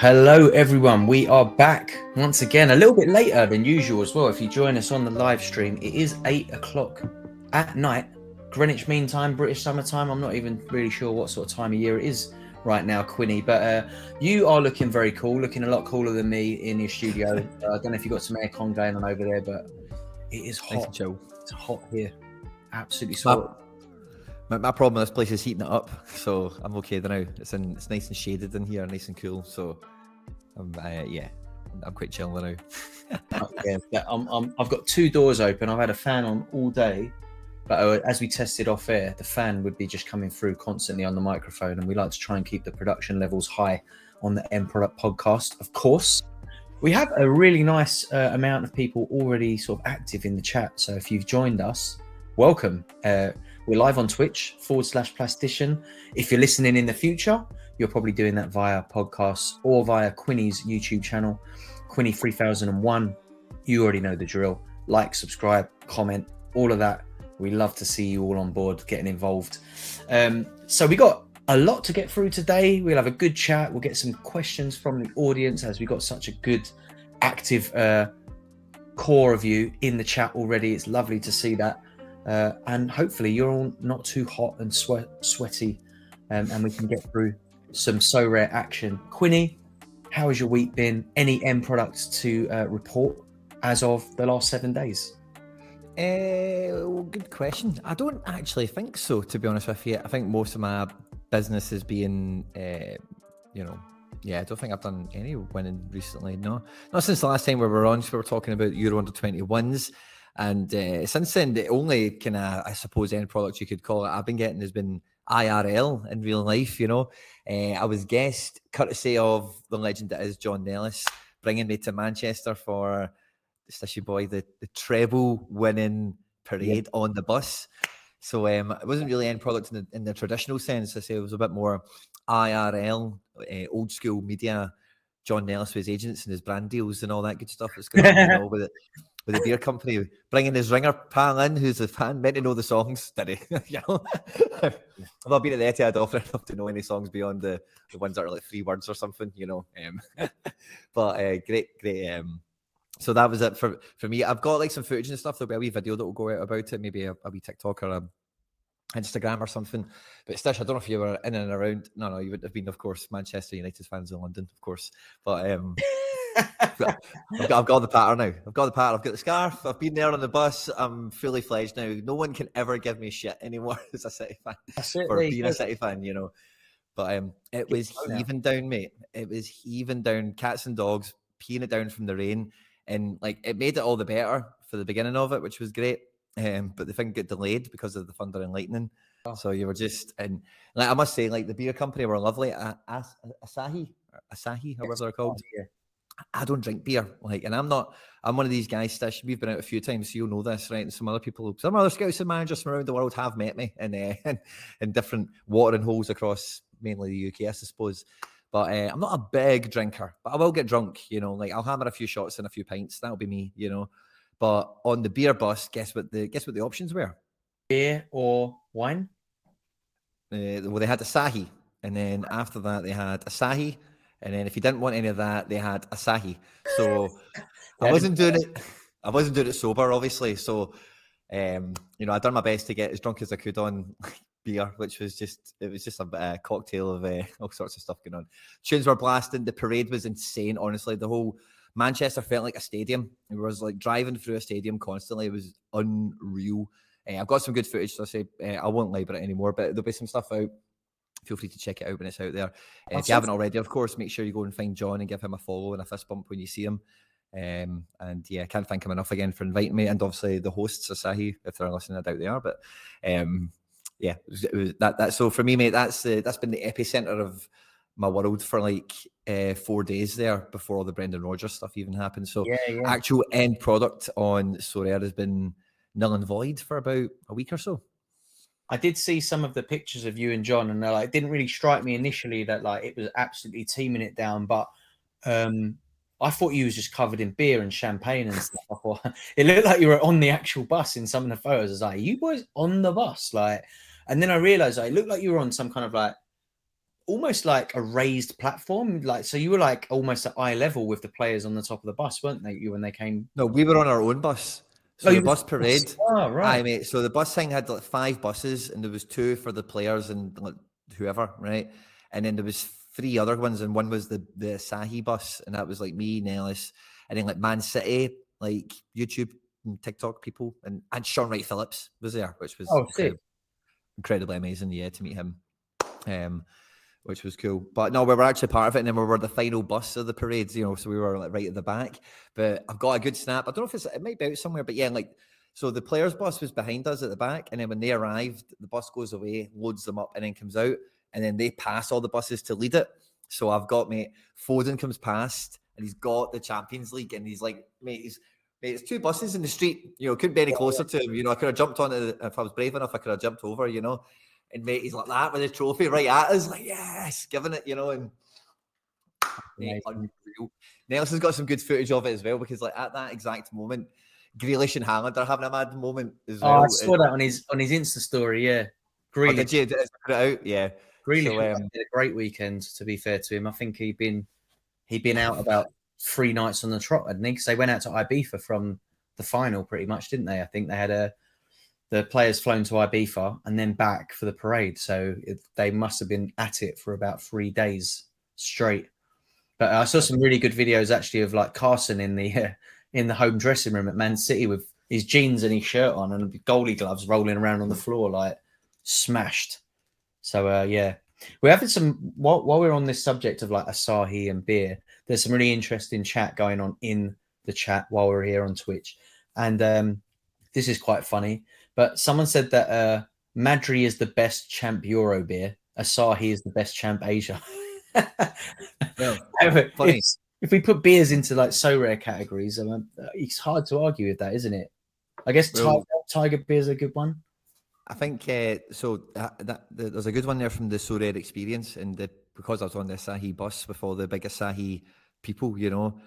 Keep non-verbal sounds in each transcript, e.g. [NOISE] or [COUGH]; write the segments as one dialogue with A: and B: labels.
A: Hello, everyone. We are back once again, a little bit later than usual as well. If you join us on the live stream, it is eight o'clock at night, Greenwich Mean Time, British summertime. I'm not even really sure what sort of time of year it is right now, Quinny, but uh, you are looking very cool, looking a lot cooler than me in your studio. [LAUGHS] uh, I don't know if you've got some aircon going on over there, but it is hot.
B: Joe.
A: It's hot here. Absolutely hot.
B: My, my problem with this place is heating it up, so I'm okay there now. It's in, it's nice and shaded in here, nice and cool. So, um, uh, yeah, I'm quite chill now.
A: yeah, I'm, I'm, I've got two doors open. I've had a fan on all day, but uh, as we tested off air, the fan would be just coming through constantly on the microphone, and we like to try and keep the production levels high on the Product podcast. Of course, we have a really nice uh, amount of people already sort of active in the chat. So if you've joined us, welcome. Uh, we're live on Twitch forward slash plastician. If you're listening in the future, you're probably doing that via podcasts or via Quinny's YouTube channel, Quinny 3001. You already know the drill. Like, subscribe, comment, all of that. We love to see you all on board, getting involved. Um, so we got a lot to get through today. We'll have a good chat. We'll get some questions from the audience as we got such a good, active uh, core of you in the chat already. It's lovely to see that. Uh, and hopefully you're all not too hot and sweat, sweaty, um, and we can get through some Sorare action. Quinny, how has your week been? Any end products to uh, report as of the last seven days?
B: Uh, well, good question. I don't actually think so, to be honest with you. I think most of my business is being, uh, you know, yeah, I don't think I've done any winning recently. No, not since the last time we were on. So we were talking about Euro under 21s. And uh, since then, the only kind of, I suppose, end product you could call it I've been getting has been IRL in real life. You know, uh, I was guest courtesy of the legend that is John Nellis, bringing me to Manchester for Stishy Boy, the, the treble winning parade yeah. on the bus. So um, it wasn't really end product in the, in the traditional sense. I say it was a bit more IRL, uh, old school media. John Nellis with his agents and his brand deals and all that good stuff that's going on with it with the beer company, bringing his ringer pal in, who's a fan, meant to know the songs, did he? [LAUGHS] you know, [LAUGHS] I've not been at the Etihad often enough to know any songs beyond the, the ones that are like three words or something, you know. Um, [LAUGHS] but uh, great, great. Um, so that was it for, for me. I've got like some footage and stuff. There'll be a wee video that will go out about it, maybe a, a wee TikTok or a Instagram or something. But Stish, I don't know if you were in and around. No, no, you would have been, of course, Manchester United fans in London, of course. But um, I've, got, I've got the pattern now. I've got the pattern. I've got the scarf. I've been there on the bus. I'm fully fledged now. No one can ever give me shit anymore [LAUGHS] as a City fan for being a City fan, you know. But um, it was heaving down, mate. It was heaving down. Cats and dogs peeing it down from the rain, and like it made it all the better for the beginning of it, which was great. Um, but the thing got delayed because of the thunder and lightning. Oh. So you were just and like I must say, like the beer company were lovely. As- Asahi, Asahi, however they're called. Oh, yeah. I don't drink beer, like, and I'm not. I'm one of these guys. Stish, we've been out a few times, so you'll know this, right? And some other people, some other scouts and managers from around the world have met me in uh, [LAUGHS] in different watering holes across mainly the UK, I suppose. But uh, I'm not a big drinker, but I will get drunk. You know, like I'll hammer a few shots and a few pints. That'll be me. You know, but on the beer bus, guess what the guess what the options were?
A: Beer or wine?
B: Uh, well, they had Asahi, and then after that they had Asahi and then if you didn't want any of that, they had Asahi. So [LAUGHS] I wasn't doing it. I wasn't doing it sober, obviously. So um, you know, I'd done my best to get as drunk as I could on [LAUGHS] beer, which was just it was just a, a cocktail of uh, [LAUGHS] all sorts of stuff going on. Tunes were blasting. The parade was insane. Honestly, the whole Manchester felt like a stadium. It was like driving through a stadium constantly. It was unreal. Uh, I've got some good footage, so I say uh, I won't labour it anymore, but there'll be some stuff out feel free to check it out when it's out there. Uh, if you haven't already, of course, make sure you go and find John and give him a follow and a fist bump when you see him. Um, and yeah, can't thank him enough again for inviting me, and obviously the hosts, Asahi, if they're listening, I doubt they are. But um, yeah, it was, it was that that so for me, mate, that's uh, that's been the epicenter of my world for like uh, four days there before all the Brendan Rodgers stuff even happened. So yeah, yeah. actual end product on Sorare has been null and void for about a week or so.
A: I did see some of the pictures of you and John, and like, it didn't really strike me initially that like it was absolutely teaming it down. But um, I thought you was just covered in beer and champagne and stuff. [LAUGHS] it looked like you were on the actual bus in some of the photos. I was like, you boys on the bus, like. And then I realized like, it looked like you were on some kind of like almost like a raised platform. Like so, you were like almost at eye level with the players on the top of the bus, weren't they? You when they came.
B: No, we were on our own bus. So
A: Oh,
B: the bus parade.
A: Oh, right.
B: Aye, mate. So the bus thing had like five buses, and there was two for the players and like, whoever, right? And then there was three other ones, and one was the the Sahi bus, and that was like me, Nellis, and then like Man City, like YouTube and TikTok people, and and Shaun Wright-Phillips was there, which was
A: Oh, sick.
B: incredi- incredibly amazing. Yeah, to meet him, um, which was cool. But no, we were actually part of it, and then we were the final bus of the parades, you know, so we were like right at the back. But I've got a good snap. I don't know if it's it might be out somewhere, but yeah, like so the players' bus was behind us at the back, and then when they arrived, the bus goes away, loads them up, and then comes out, and then they pass all the buses to lead it. So I've got mate Foden comes past, and he's got the Champions League, and he's like, mate, he's mate, it's two buses in the street. You know, couldn't be any closer to him. You know, I could have jumped on it if I was brave enough. I could have jumped over. You know, and mate, he's like that with the trophy right at us, like yes, giving it. You know, and
A: Amazing.
B: unreal. Nelson's got some good footage of it as well because, like, at that exact moment, Grealish and Haaland are having a mad moment as
A: Oh,
B: well.
A: I saw that on his on his Insta story. Yeah,
B: Oh,
A: Grealish.
B: did you did put it out? Yeah.
A: Grealish
B: So, um,
A: a great weekend. To be fair to him, I think he'd been he'd been out about three nights on the trot, hadn't he? Because they went out to Ibiza from the final, pretty much, didn't they? I think they had a the players flown to Ibiza and then back for the parade, so it, they must have been at it for about three days straight. But I saw some really good videos actually of like Carson in the uh, [LAUGHS] in the home dressing room at Man City with his jeans and his shirt on and goalie gloves rolling around on the floor like smashed. So uh, yeah, we're having some while, while we're on this subject of like Asahi and beer. There's some really interesting chat going on in the chat while we're here on Twitch, and um, this is quite funny. But someone said that uh, Madri is the best champ Euro beer. Asahi is the best champ Asia. [LAUGHS]
B: Well, [LAUGHS]
A: However,
B: funny.
A: If, if we put beers into like Sorare categories, I mean, it's hard to argue with that, isn't it? I guess
B: Well-
A: Tiger, Tiger is a good one.
B: I think uh, so. That, that, the, there's a good one there from the Sorare experience, and the, because I was on the Asahi bus with all the big Asahi people, you know,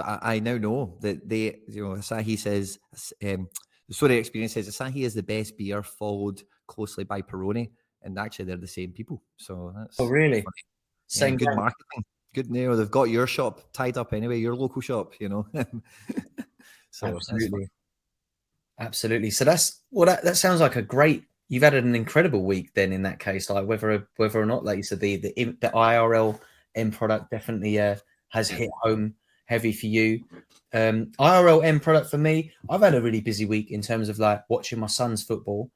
B: I now know that they, you know, Asahi says um, the Sorare experience says Asahi is the best beer, followed closely by Peroni, and actually they're the same people. So that's
A: Oh, really?
B: funny. Yeah,
A: Same
B: good marketing. Good, you know, they've got your shop tied up anyway, your local shop, you know. [LAUGHS] so
A: Absolutely. Absolutely. So that's well, that, that sounds like a great. You've had an incredible week then. In that case, like whether whether or not, like you said, the the, the IRL end product definitely uh, has hit home heavy for you. Um, IRL end product for me. I've had a really busy week in terms of like watching my son's football.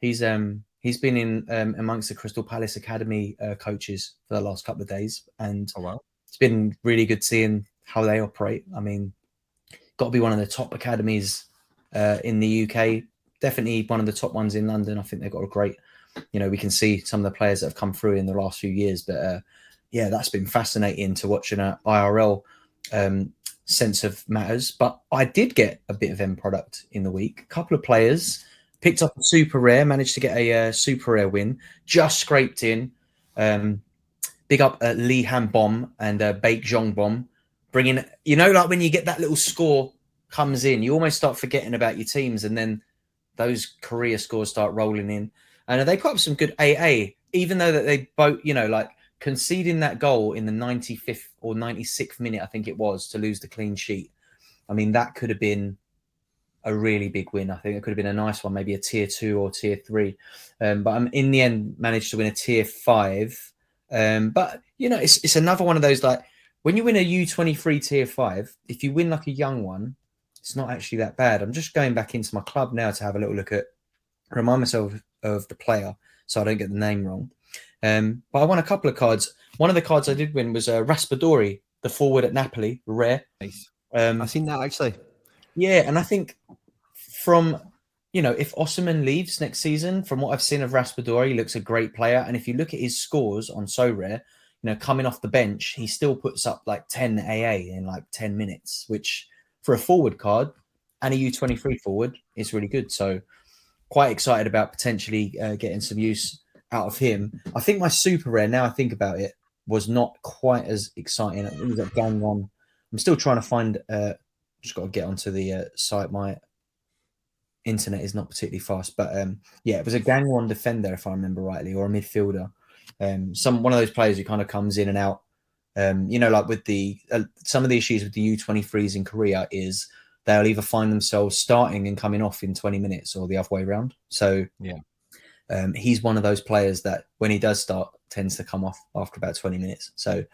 A: He's um he's been in um, amongst the Crystal Palace Academy uh, coaches for the last couple of days, and
B: Oh wow.
A: it's been really good seeing how they operate. I mean, got to be one of the top academies uh, in the UK. Definitely one of the top ones in London. I think they've got a great, you know, we can see some of the players that have come through in the last few years. But uh, yeah, that's been fascinating to watch in a IRL um, sense of matters. But I did get a bit of end product in the week. A couple of players picked up a super rare, managed to get a uh, super rare win, just scraped in. Um, big up uh, Lee Han-beom and uh, Baek Jong-beom, bringing you know like when you get that little score comes in, you almost start forgetting about your teams, and then those career scores start rolling in, and they put up some good AA, even though that they both you know like conceding that goal in the 95th or 96th minute, I think it was, to lose the clean sheet. I mean, that could have been a really big win. I think it could have been a nice one, maybe a tier two or tier three. Um, but I'm in the end managed to win a tier five. Um, but you know, it's it's another one of those like when you win a U23 tier five, if you win like a young one, it's not actually that bad. I'm just going back into my club now to have a little look at remind myself of the player so I don't get the name wrong. Um, but I won a couple of cards. One of the cards I did win was uh, Raspadori, the forward at Napoli, rare.
B: Nice.
A: Um,
B: I've seen that actually.
A: yeah, and I think from you know if Osimhen leaves next season, from what I've seen of Raspadori, he looks a great player. And if you look at his scores on Sorare, you know coming off the bench, he still puts up like 10 AA in like 10 minutes, which for a forward card and a U23 forward is really good. So quite excited about potentially uh, getting some use out of him. I think my super rare, now I think about it, was not quite as exciting. It was at Gangwon. I'm still trying to find. Uh, just got to get onto the uh, site. My internet is not particularly fast, but um, yeah, it was a Gangwon defender if I remember rightly, or a midfielder. Um, some one of those players who kind of comes in and out. Um, you know, like with the uh, some of the issues with the U23s in Korea is they'll either find themselves starting and coming off in 20 minutes or the other way around. So
B: yeah,
A: um, he's one of those players that when he does start tends to come off after about 20 minutes. So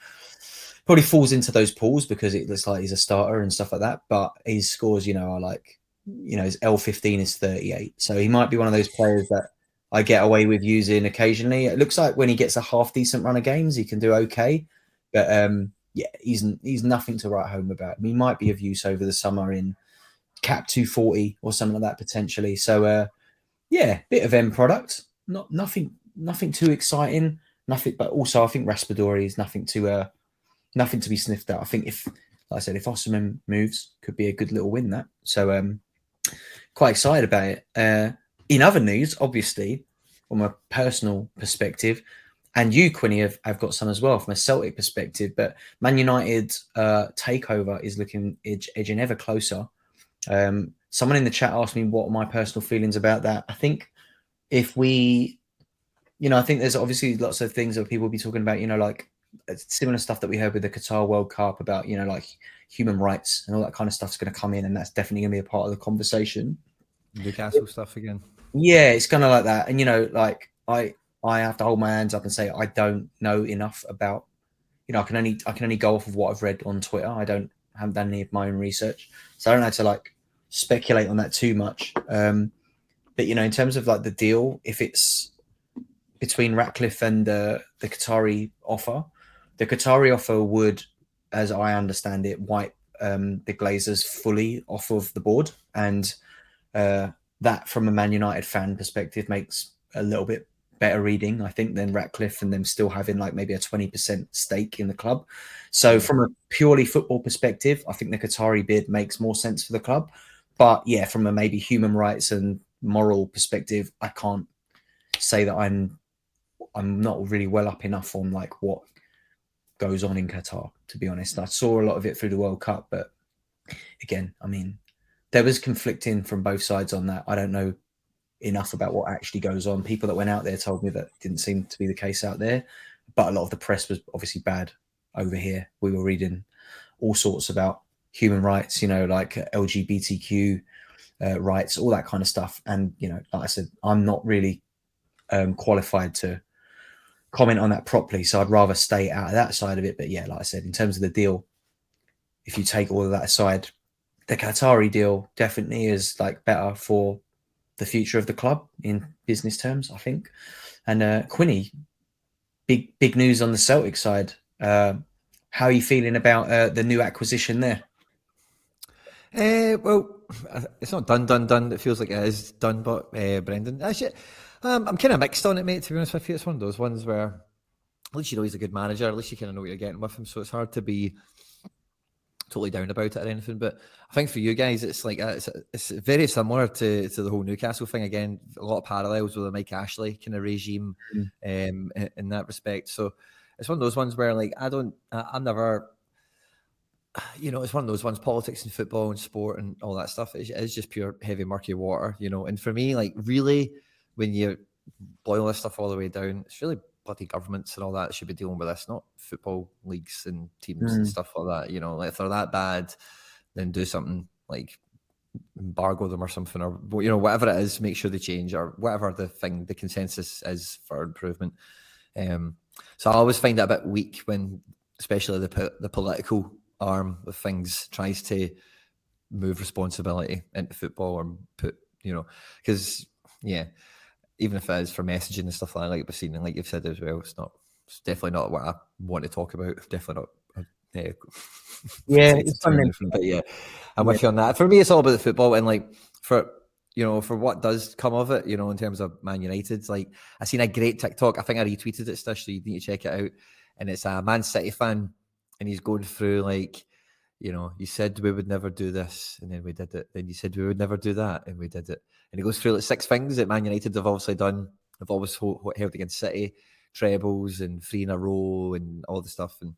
A: probably falls into those pools because it looks like he's a starter and stuff like that. But his scores, you know, are like, you know, his L15 is 38. So he might be one of those players that I get away with using occasionally. It looks like when he gets a half decent run of games, he can do okay. But um, yeah, he's he's nothing to write home about. He might be of use over the summer in cap 240 or something like that potentially. So uh, yeah, bit of end product. Not nothing nothing too exciting. Nothing, but also I think Raspadori is nothing to uh, nothing to be sniffed at. I think if, like I said, if Osimhen moves, could be a good little win that. So um, quite excited about it. Uh, in other news, obviously, from a personal perspective, and you, Quinny, have, have got some as well from a Celtic perspective. But Man United uh, takeover is looking edge, edging ever closer. Um, someone in the chat asked me what my personal feelings about that. I think if we, you know, I think there's obviously lots of things that people will be talking about. You know, like uh, similar stuff that we heard with the Qatar World Cup about, you know, like human rights and all that kind of stuff is going to come in, and that's definitely going to be a part of the conversation.
B: Newcastle stuff again.
A: Yeah, it's kind of like that, and you know, like I I have to hold my hands up and say I don't know enough about, you know, I can only I can only go off of what I've read on Twitter. I don't haven't done any of my own research, so I don't have to like speculate on that too much. Um, but you know, in terms of like the deal, if it's between Ratcliffe and uh, the Qatari offer, the Qatari offer would, as I understand it, wipe um, the Glazers fully off of the board, and uh, that, from a Man United fan perspective, makes a little bit better reading, I think, than Ratcliffe and them still having like maybe a twenty percent stake in the club. So, from a purely football perspective, I think the Qatari bid makes more sense for the club. But yeah, from a maybe human rights and moral perspective, I can't say that I'm I'm not really well up enough on like what goes on in Qatar, to be honest. I saw a lot of it through the World Cup, but again, I mean, there was conflicting from both sides on that. I don't know enough about what actually goes on. People that went out there told me that didn't seem to be the case out there, but a lot of the press was obviously bad over here. We were reading all sorts about human rights, you know, like LGBTQ uh, rights, all that kind of stuff. And you know, like I said, I'm not really um, qualified to comment on that properly. So I'd rather stay out of that side of it. But yeah, like I said, in terms of the deal, if you take all of that aside, the Qatari deal definitely is like better for the future of the club in business terms, I think. And uh, Quinny, big big news on the Celtic side. Uh, how are you feeling about uh, the new acquisition there?
B: Uh, well, it's not done, done, done. It feels like it is done, but uh, Brendan, actually, um, I'm kind of mixed on it, mate. To be honest with you, it's one of those ones where at least you know he's a good manager. At least you kind of know what you're getting with him. So it's hard to be totally down about it or anything. But I think for you guys, it's like uh, it's, it's very similar to, to the whole Newcastle thing. Again, a lot of parallels with the Mike Ashley kind of regime mm. um, in, in, that respect. So it's one of those ones where like I don't, I'm never. You know, it's one of those ones. Politics and football and sport and all that stuff is, is just pure heavy murky water. You know, and for me, like really, when you boil this stuff all the way down, it's really bloody governments and all that should be dealing with this, not football leagues and teams mm. and stuff like that. You know, like if they're that bad, then do something like embargo them or something, or you know, whatever it is, make sure they change or whatever the thing, the consensus is for improvement. Um, so I always find it a bit weak when, especially the the political arm of things tries to move responsibility into football or put, you know, because yeah, even if it is for messaging and stuff like that, like we've seen and like you've said as well, it's not it's definitely not what I want to talk about. Definitely not.
A: Yeah, uh, eh, [LAUGHS] yeah, it's
B: but yeah, I'm yeah. with you on that. For me, it's all about the football and like for you know for what does come of it. You know, in terms of Man United, like I seen a great TikTok. I think I retweeted it, Stish, so you need to check it out. And it's a Man City fan, and he's going through like you know, you said we would never do this, and then we did it. Then you said we would never do that, and we did it. And he goes through like six things that Man United have obviously done. They've always held against City, trebles and three in a row, and all the stuff. And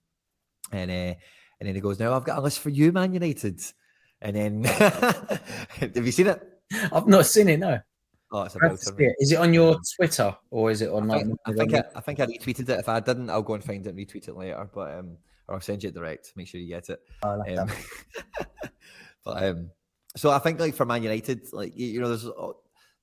B: and uh, and then he goes, "Now I've got a list for you, Man United." And then, [LAUGHS] have you seen it?
A: I've not seen it. No.
B: Oh, it's a
A: it. Is it on your Twitter or is it on?
B: I think, I think I, I, think I retweeted it. If I didn't, I'll go and find it and retweet it later. But um, or I'll send you it direct. Make sure you get it.
A: Oh, like um, [LAUGHS]
B: but um, so I think like for Man United, like you, you know, there's uh,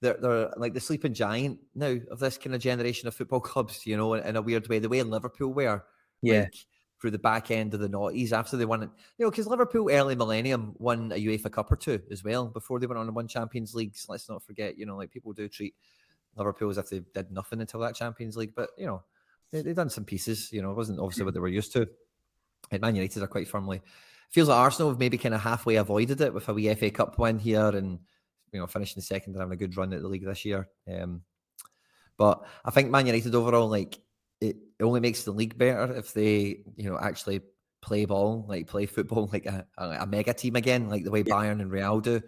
B: they're, they're like the sleeping giant now of this kind of generation of football [LAUGHS] clubs. You know, in, in a weird way, the way Liverpool were.
A: Yeah.
B: Like, through the back end of the noughties after they won it. You know, because Liverpool early millennium won a UEFA Cup or two as well before they went on and won Champions Leagues. Let's not forget, you know, like people do treat Liverpool as if they did nothing until that Champions League, but you know, they they done some pieces. You know, it wasn't obviously what they were used to. And Man United are quite firmly. Feels like Arsenal have maybe kind of halfway avoided it with a wee FA Cup win here and you know finishing second and having a good run at the league this year. Um, but I think Man United overall, like it, only makes the league better if they, you know, actually play ball, like play football, [LAUGHS] like a, a, a mega team again, like the way yeah. Bayern and Real do,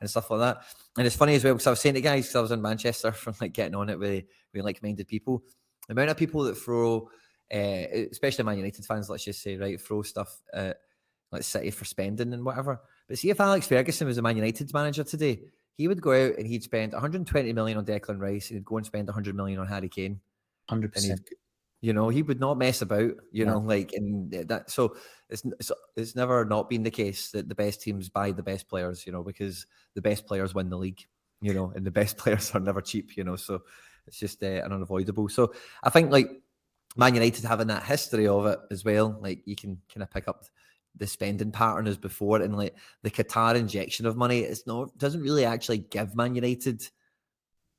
B: and stuff like that. And it's funny as well because I was saying to guys, because I was in Manchester [LAUGHS] from like getting on it with with like-minded people. The amount of people that throw, uh, especially Man United fans, let's just say, right, throw stuff at like City for spending and whatever. But see if Alex Ferguson was a Man United manager today, he would go out and he'd spend 120 million on Declan Rice, and he'd go and spend 100 million on Harry Kane.
A: 100%.
B: You know, he would not mess about. You know, like and that. So it's, it's it's never not been the case that the best teams buy the best players. You know, because the best players win the league. You know, and the [LAUGHS] best players are never cheap. You know, so it's just uh, an unavoidable. So I think like Man United having that history of it as well. Like you can kind of pick up the spending pattern as before, and like the Qatar injection of money, it's not doesn't really actually give Man United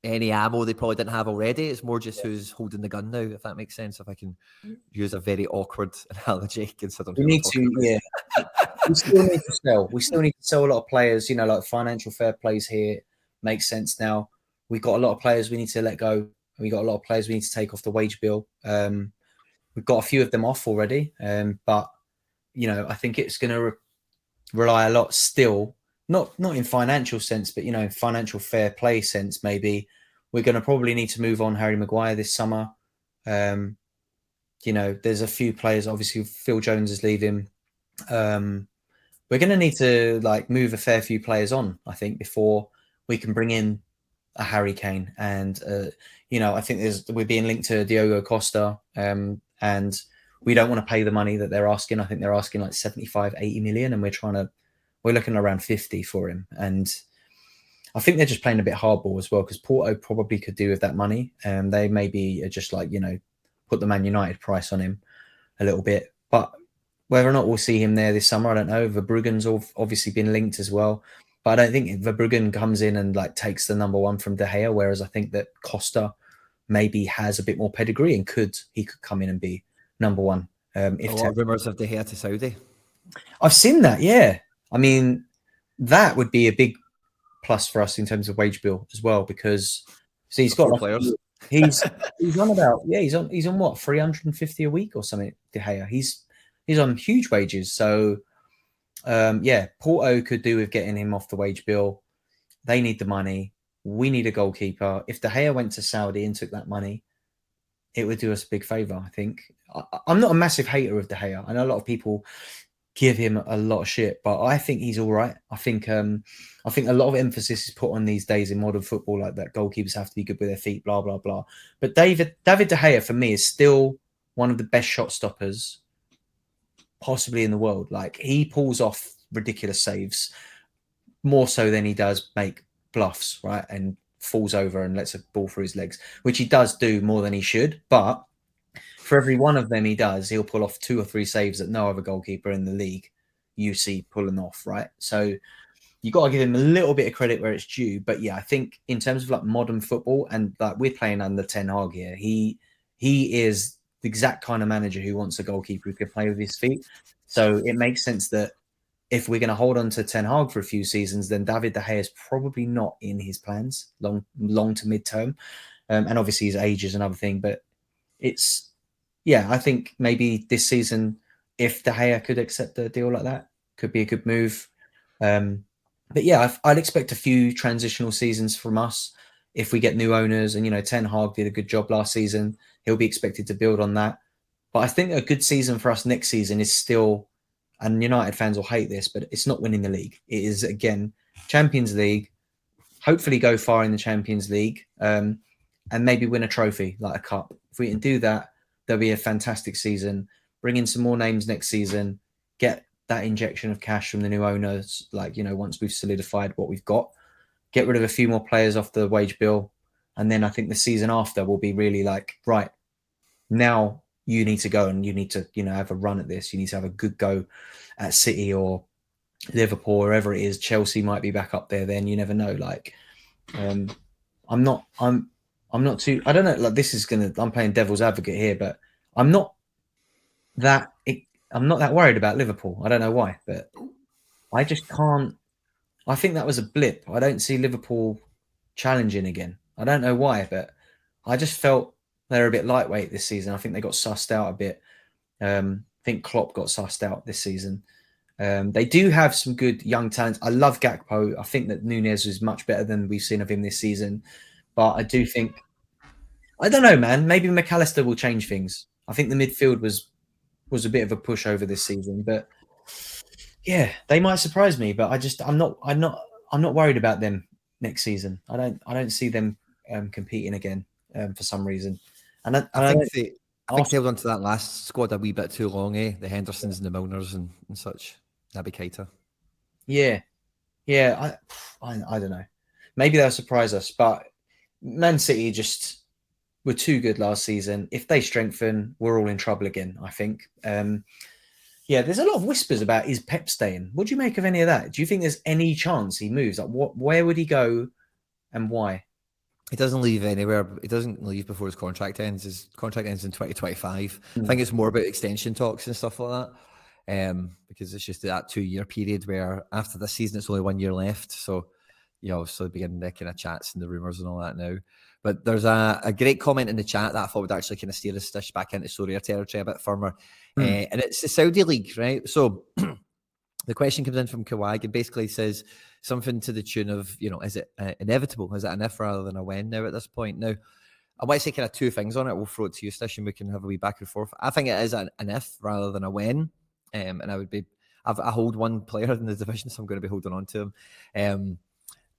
B: any ammo they probably didn't have already. It's more just who's holding the gun now, if that makes sense. If I can mm. use a very awkward [LAUGHS] analogy, considering
A: we need to, yeah, we still need to sell. We still need to sell a lot of players. You know, like financial fair plays here makes sense now. We've got a lot of players we need to let go. We got a lot of players we need to take off the wage bill. Um, we've got a few of them off already, um, but you know, I think it's going to re- rely a lot still not not in financial sense, but you know, financial fair play sense. Maybe we're going to probably need to move on Harry Maguire this summer. Um, you know, there's a few players. Obviously, Phil Jones is leaving. Um, we're going to need to like move a fair few players on. I think before we can bring in a Harry Kane, and uh, you know, I think there's we're being linked to Diogo Costa, um, and we don't want to pay the money that they're asking. I think they're asking like 75, 80 million, and we're trying to we're looking around 50 for him. And I think they're just playing a bit hardball as well because Porto probably could do with that money. And um, they maybe just like, you know, put the Man United price on him a little bit. But whether or not we'll see him there this summer, I don't know. Verbruggen's obviously been linked as well. But I don't think Verbruggen comes in and like takes the number one from De Gea, whereas I think that Costa maybe has a bit more pedigree and could he could come in and be number one. Um,
B: if a lot of rumors of De Gea to Saudi.
A: I've seen that, yeah. I mean, that would be a big plus for us in terms of wage bill as well because see he's got like, players. He's [LAUGHS] he's on about yeah he's on he's on what 350 a week or something. De Gea he's he's on huge wages. So um, yeah, Porto could do with getting him off the wage bill. They need the money. We need a goalkeeper. If De Gea went to Saudi and took that money, it would do us a big favor. I think. I, am not a massive hater of De Gea. I know a lot of people give him a lot of shit, but I think he's all right. I think um, I think a lot of emphasis is put on these days in modern football, like that goalkeepers have to be good with their feet, blah blah blah. But David David De Gea for me is still one of the best shot stoppers possibly in the world. Like he pulls off ridiculous saves more so than he does make bluffs, right? And falls over and lets a ball through his legs, which he does do more than he should, but for every one of them he does, he'll pull off two or three saves that no other goalkeeper in the league you see pulling off, right? So you got to give him a little bit of credit where it's due. But yeah, I think in terms of like modern football and like we're playing under Ten Hag here, he he is the exact kind of manager who wants a goalkeeper who can play with his feet. So it makes sense that if we're going to hold on to Ten Hag for a few seasons, then David De Gea is probably not in his plans long long to mid term. Um, and obviously his age is another thing, but it's yeah, I think maybe this season, if De Gea could accept a deal like that, could be a good move. Um, but yeah, i would expect a few transitional seasons from us if we get new owners. And you know, Ten Hag did a good job last season; he'll be expected to build on that. But I think a good season for us next season is still, and United fans will hate this, but it's not winning the league. It is again Champions League, hopefully go far in the Champions League, um, and maybe win a trophy like a cup. If we can do that, there'll be a fantastic season. Bring in some more names next season. Get that injection of cash from the new owners. Like you know, once we've solidified what we've got, get rid of a few more players off the wage bill, and then I think the season after will be really like right now. You need to go and you need to, you know, have a run at this. You need to have a good go at City or Liverpool, wherever it is, Chelsea might be back up there. Then you never know. Like, um, I'm not. I'm. I'm not too. I don't know. Like this is gonna. I'm playing devil's advocate here, but I'm not that. I'm not that worried about Liverpool. I don't know why, but I just can't. I think that was a blip. I don't see Liverpool challenging again. I don't know why, but I just felt they're a bit lightweight this season. I think they got sussed out a bit. Um, I think Klopp got sussed out this season. Um, they do have some good young talents. I love Gakpo. I think that Nunez is much better than we've seen of him this season. But I do think, I don't know, man. Maybe Mac Allister will change things. I think the midfield was was a bit of a pushover this season, but yeah, they might surprise me. But I just, I'm not, I'm not, I'm not worried about them next season. I don't, I don't see them um, competing again um, for some reason. And I,
B: I, I think they, I think they held onto that last squad a wee bit too long, eh? The Hendersons and the Milners and, and such. Naby Keita.
A: Yeah, yeah. I, I, I don't know. Maybe they'll surprise us, but Man City just were too good last season. If they strengthen, we're all in trouble again. I think. Um, yeah, there's a lot of whispers about is Pep staying. What do you make of any of that? Do you think there's any chance he moves? Like, what? Where would he go, and why?
B: He doesn't leave anywhere. He doesn't leave before his contract ends. His contract ends in 2025. Mm. I think it's more about extension talks and stuff like that um, because it's just that two year period where after this season it's only one year left. So you know, so begin the kind of chats and the rumors and all that now. But there's a, a great comment in the chat that I thought would actually kind of steer us dish back into Sorare territory a bit firmer. Mm. Uh, and it's the Saudi League, right? So [CLEARS THROAT] the question comes in from Kawag and basically says something to the tune of, you know, is it uh, inevitable? Is it an if rather than a when now at this point? Now, I might say kind of two things on it. We'll throw it to you, Stish, and we can have a wee back and forth. I think it is an, an if rather than a when um, and I would be I've, I hold one player in the division, so I'm going to be holding on to him. Um,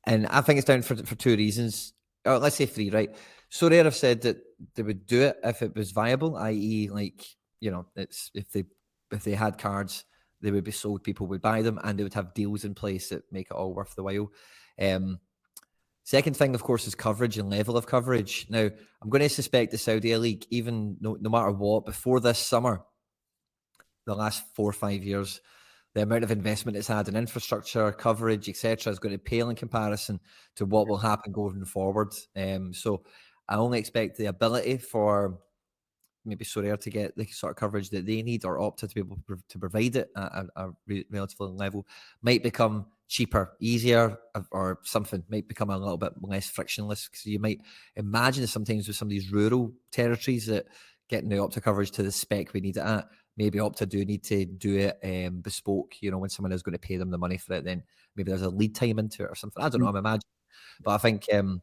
B: and I think it's down for for two reasons. Oh, let's say three, right? Sorare have said that they would do it if it was viable, i.e., like you know, it's if they if they had cards, they would be sold, people would buy them, and they would have deals in place that make it all worth the while. Um, second thing, of course, is coverage and level of coverage. Now, I'm going to suspect the Saudi League, even no, no matter what, before this summer, the last four or five years, the amount of investment it's had in infrastructure, coverage, etc., is going to pale in comparison to what will happen going forward. Um, so I only expect the ability for maybe Sorare to get the sort of coverage that they need or Opta to be able to provide it at a, relatively level might become cheaper, easier, or something might become a little bit less frictionless. Because you might imagine sometimes with some of these rural territories that getting the Opta coverage to the spec we need it at maybe Opta do need to do it um, bespoke. You know, when someone is going to pay them the money for it, then maybe there's a lead time into it or something. I don't know. Mm. I'm imagining, but I think um,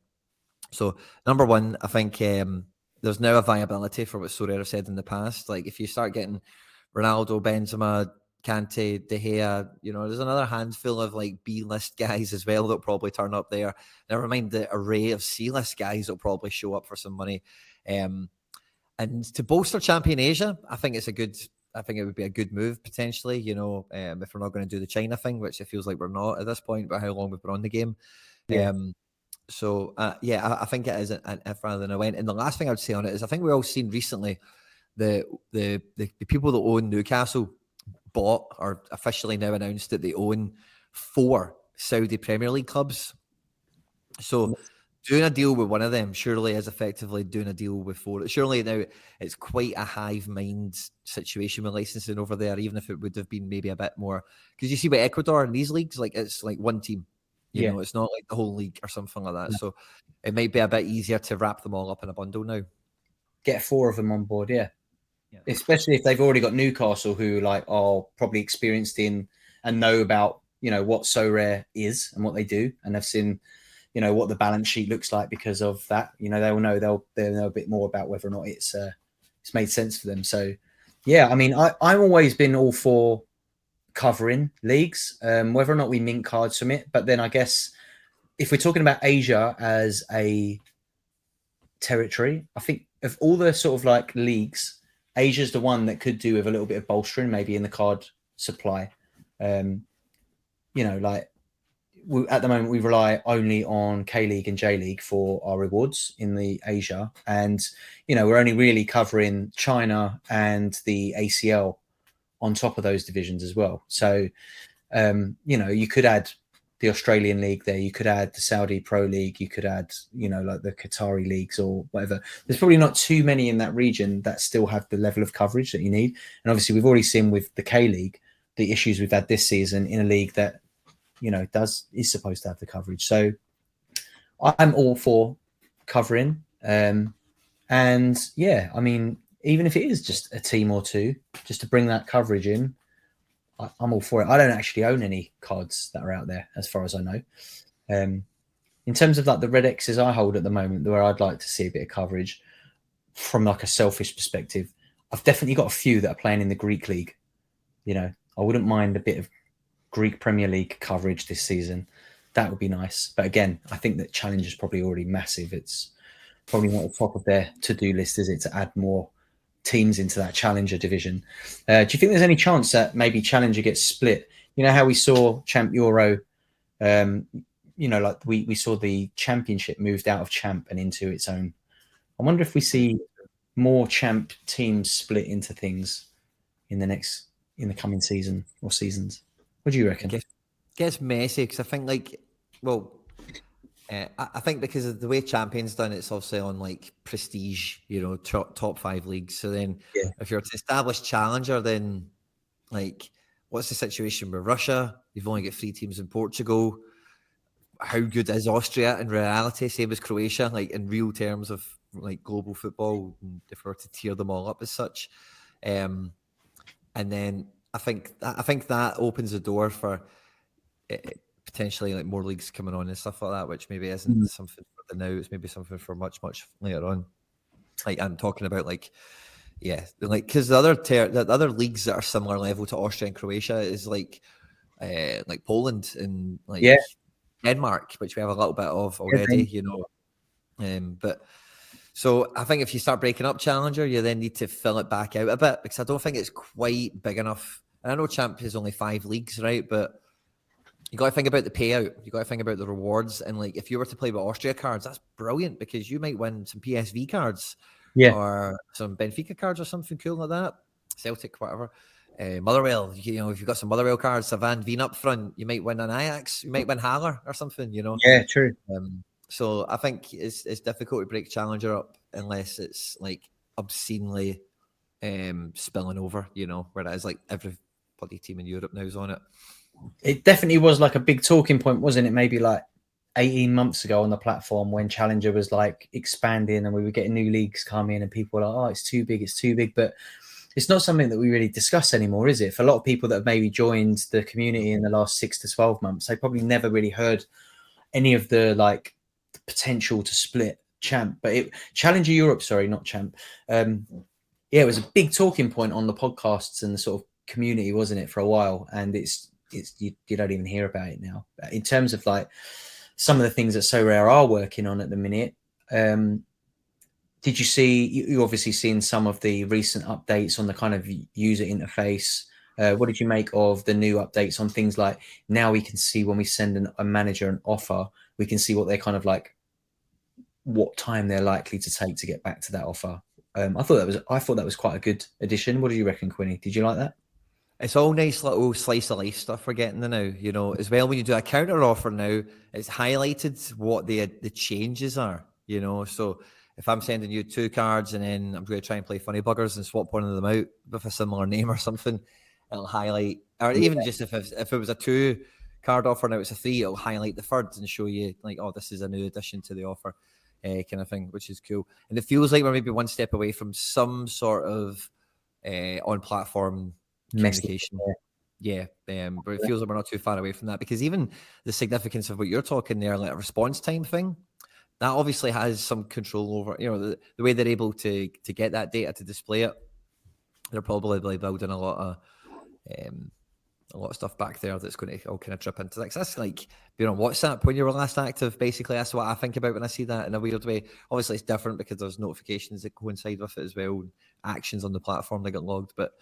B: so. Number one, I think um, there's now a viability for what Sorare said in the past. Like if you start getting Ronaldo, Benzema, Kante, De Gea, you know, there's another handful of like B list guys as well that'll probably turn up there. Never mind the array of C list guys that'll probably show up for some money. Um, and to bolster Champion Asia, I think it's a good I think it would be a good move potentially. You know, um, if we're not going to do the China thing, which it feels like we're not at this point, but how long we've been on the game. Yeah. Um, so uh, yeah, I, I, think it is an if rather than a when. And the last thing I would say on it is, I think we've all seen recently the, the the the people that own Newcastle bought or officially now announced that they own four Saudi Premier League clubs. So doing a deal with one of them surely is effectively doing a deal with four. Surely now it's quite a hive mind situation with licensing over there, even if it would have been maybe a bit more. Because you see with Ecuador in these leagues, like it's like one team. You yeah. know, it's not like the whole league or something like that. Yeah. So it might be a bit easier to wrap them all up in a bundle now.
A: Get four of them on board, yeah. yeah. Especially if they've already got Newcastle, who like are probably experienced in and know about you know what Sorare is and what they do, and they've seen you know what the balance sheet looks like because of that. You know, they'll know they'll they'll know a bit more about whether or not it's uh, it's made sense for them. So yeah, I mean, I I've always been all for covering leagues, um, whether or not we mint cards from it. But then I guess if we're talking about Asia as a territory, I think of all the sort of like leagues, Asia's the one that could do with a little bit of bolstering, maybe in the card supply. Um, you know, like we, at the moment we rely only on K League and J League for our rewards in the Asia, and you know we're only really covering China and the ACL on top of those divisions as well. So um, you know you could add the Australian league there, you could add the Saudi Pro League, you could add you know like the Qatari leagues or whatever. There's probably not too many in that region that still have the level of coverage that you need, and obviously we've already seen with the K League the issues we've had this season in a league that you know does is supposed to have the coverage. So I'm all for covering. Um, and yeah, I mean, even if it is just a team or two, just to bring that coverage in, I, am all for it. I don't actually own any cards that are out there, as far as I know. Um, in terms of like the red X's I hold at the moment, where I'd like to see a bit of coverage from like a selfish perspective, I've definitely got a few that are playing in the Greek league. You know, I wouldn't mind a bit of Greek Premier League coverage this season. That would be nice. But again, I think that challenge is probably already massive. It's probably not the top of their to do list, is it, to add more teams into that challenger division? Uh, do you think there's any chance that maybe challenger gets split? You know how we saw Champ Euro, um, you know, like we, we saw the championship moved out of Champ and into its own. I wonder if we see more Champ teams split into things in the next in the coming season or seasons. What do you reckon? Gets,
B: gets messy because I think like, well, uh, I, think because of the way Champions done, it's obviously on like prestige, you know, top, top five leagues. So then, yeah. if you're an established challenger, then like, what's the situation with Russia? You've only got three teams in Portugal. How good is Austria in reality? Same as Croatia, like in real terms of like global football, if we were to tear them all up as such. Um, and then I think I think that opens the door for eh, eh, potentially like more leagues coming on and stuff like that, which maybe isn't mm-hmm. something for the now. It's maybe something for much much later on. Like I'm talking about like yeah, like because the other ter- the other leagues that are similar level to Austria and Croatia is like uh, like Poland and like
A: yeah.
B: Denmark, which we have a little bit of already, you know. Um, but so I think if you start breaking up Challenger, you then need to fill it back out a bit because I don't think it's quite big enough. And I know Champ is only five leagues, right? But you got to think about the payout. You got to think about the rewards. And like, if you were to play with Austria cards, that's brilliant because you might win some PSV cards,
A: yeah,
B: or some Benfica cards or something cool like that. Celtic, whatever. Uh, Motherwell, you know, if you've got some Motherwell cards, a Van Veen up front, you might win an Ajax, you might win Haller or something, you know.
A: Yeah, true.
B: Um, so I think it's it's difficult to break Challenger up unless it's like obscenely um, spilling over, you know, where it is like every bloody team in Europe now is on it.
A: It definitely was like a big talking point, wasn't it? Maybe like 18 months ago on the platform when Challenger was like expanding and we were getting new leagues coming and people were like, oh, it's too big, it's too big. But it's not something that we really discuss anymore, is it? For a lot of people that have maybe joined the community in the last six to 12 months, they probably never really heard any of the like potential to split champ, but it Challenger Europe, sorry, not champ. Um, yeah, it was a big talking point on the podcasts and the sort of community, wasn't it, for a while? And it's it's you, you don't even hear about it now. In terms of like some of the things that Sorare are working on at the minute. Um, did you see? You, you obviously seen some of the recent updates on the kind of user interface. Uh, what did you make of the new updates on things like now we can see when we send an, a manager an offer, we can see what they're kind of like what time they're likely to take to get back to that offer. Um, I thought that was I thought that was quite a good addition. What do you reckon, Quinny? Did you like that?
B: It's all nice little slice of life stuff we're getting there now. You know, as well when you do a counter offer now, it's highlighted what the the changes are. You know, so if I'm sending you two cards and then I'm going to try and play funny buggers and swap one of them out with a similar name or something, it'll highlight. Or even yeah. just if if it was a two card offer now it's a three, it'll highlight the thirds and show you like, oh, this is a new addition to the offer uh, kind of thing, which is cool. And it feels like we're maybe one step away from some sort of uh, on platform communication. Yeah, um, but it feels like we're not too far away from that because even the significance of what you're talking there, like a response time thing, that obviously has some control over. You know, the, the way they're able to to get that data to display it. They're probably building a lot of um, a lot of stuff back there that's going to all kind of trip into that. That's like being on WhatsApp when you were last active. Basically, that's what I think about when I see that in a weird way. Obviously, it's different because there's notifications that coincide with it as well, actions on the platform that get logged. But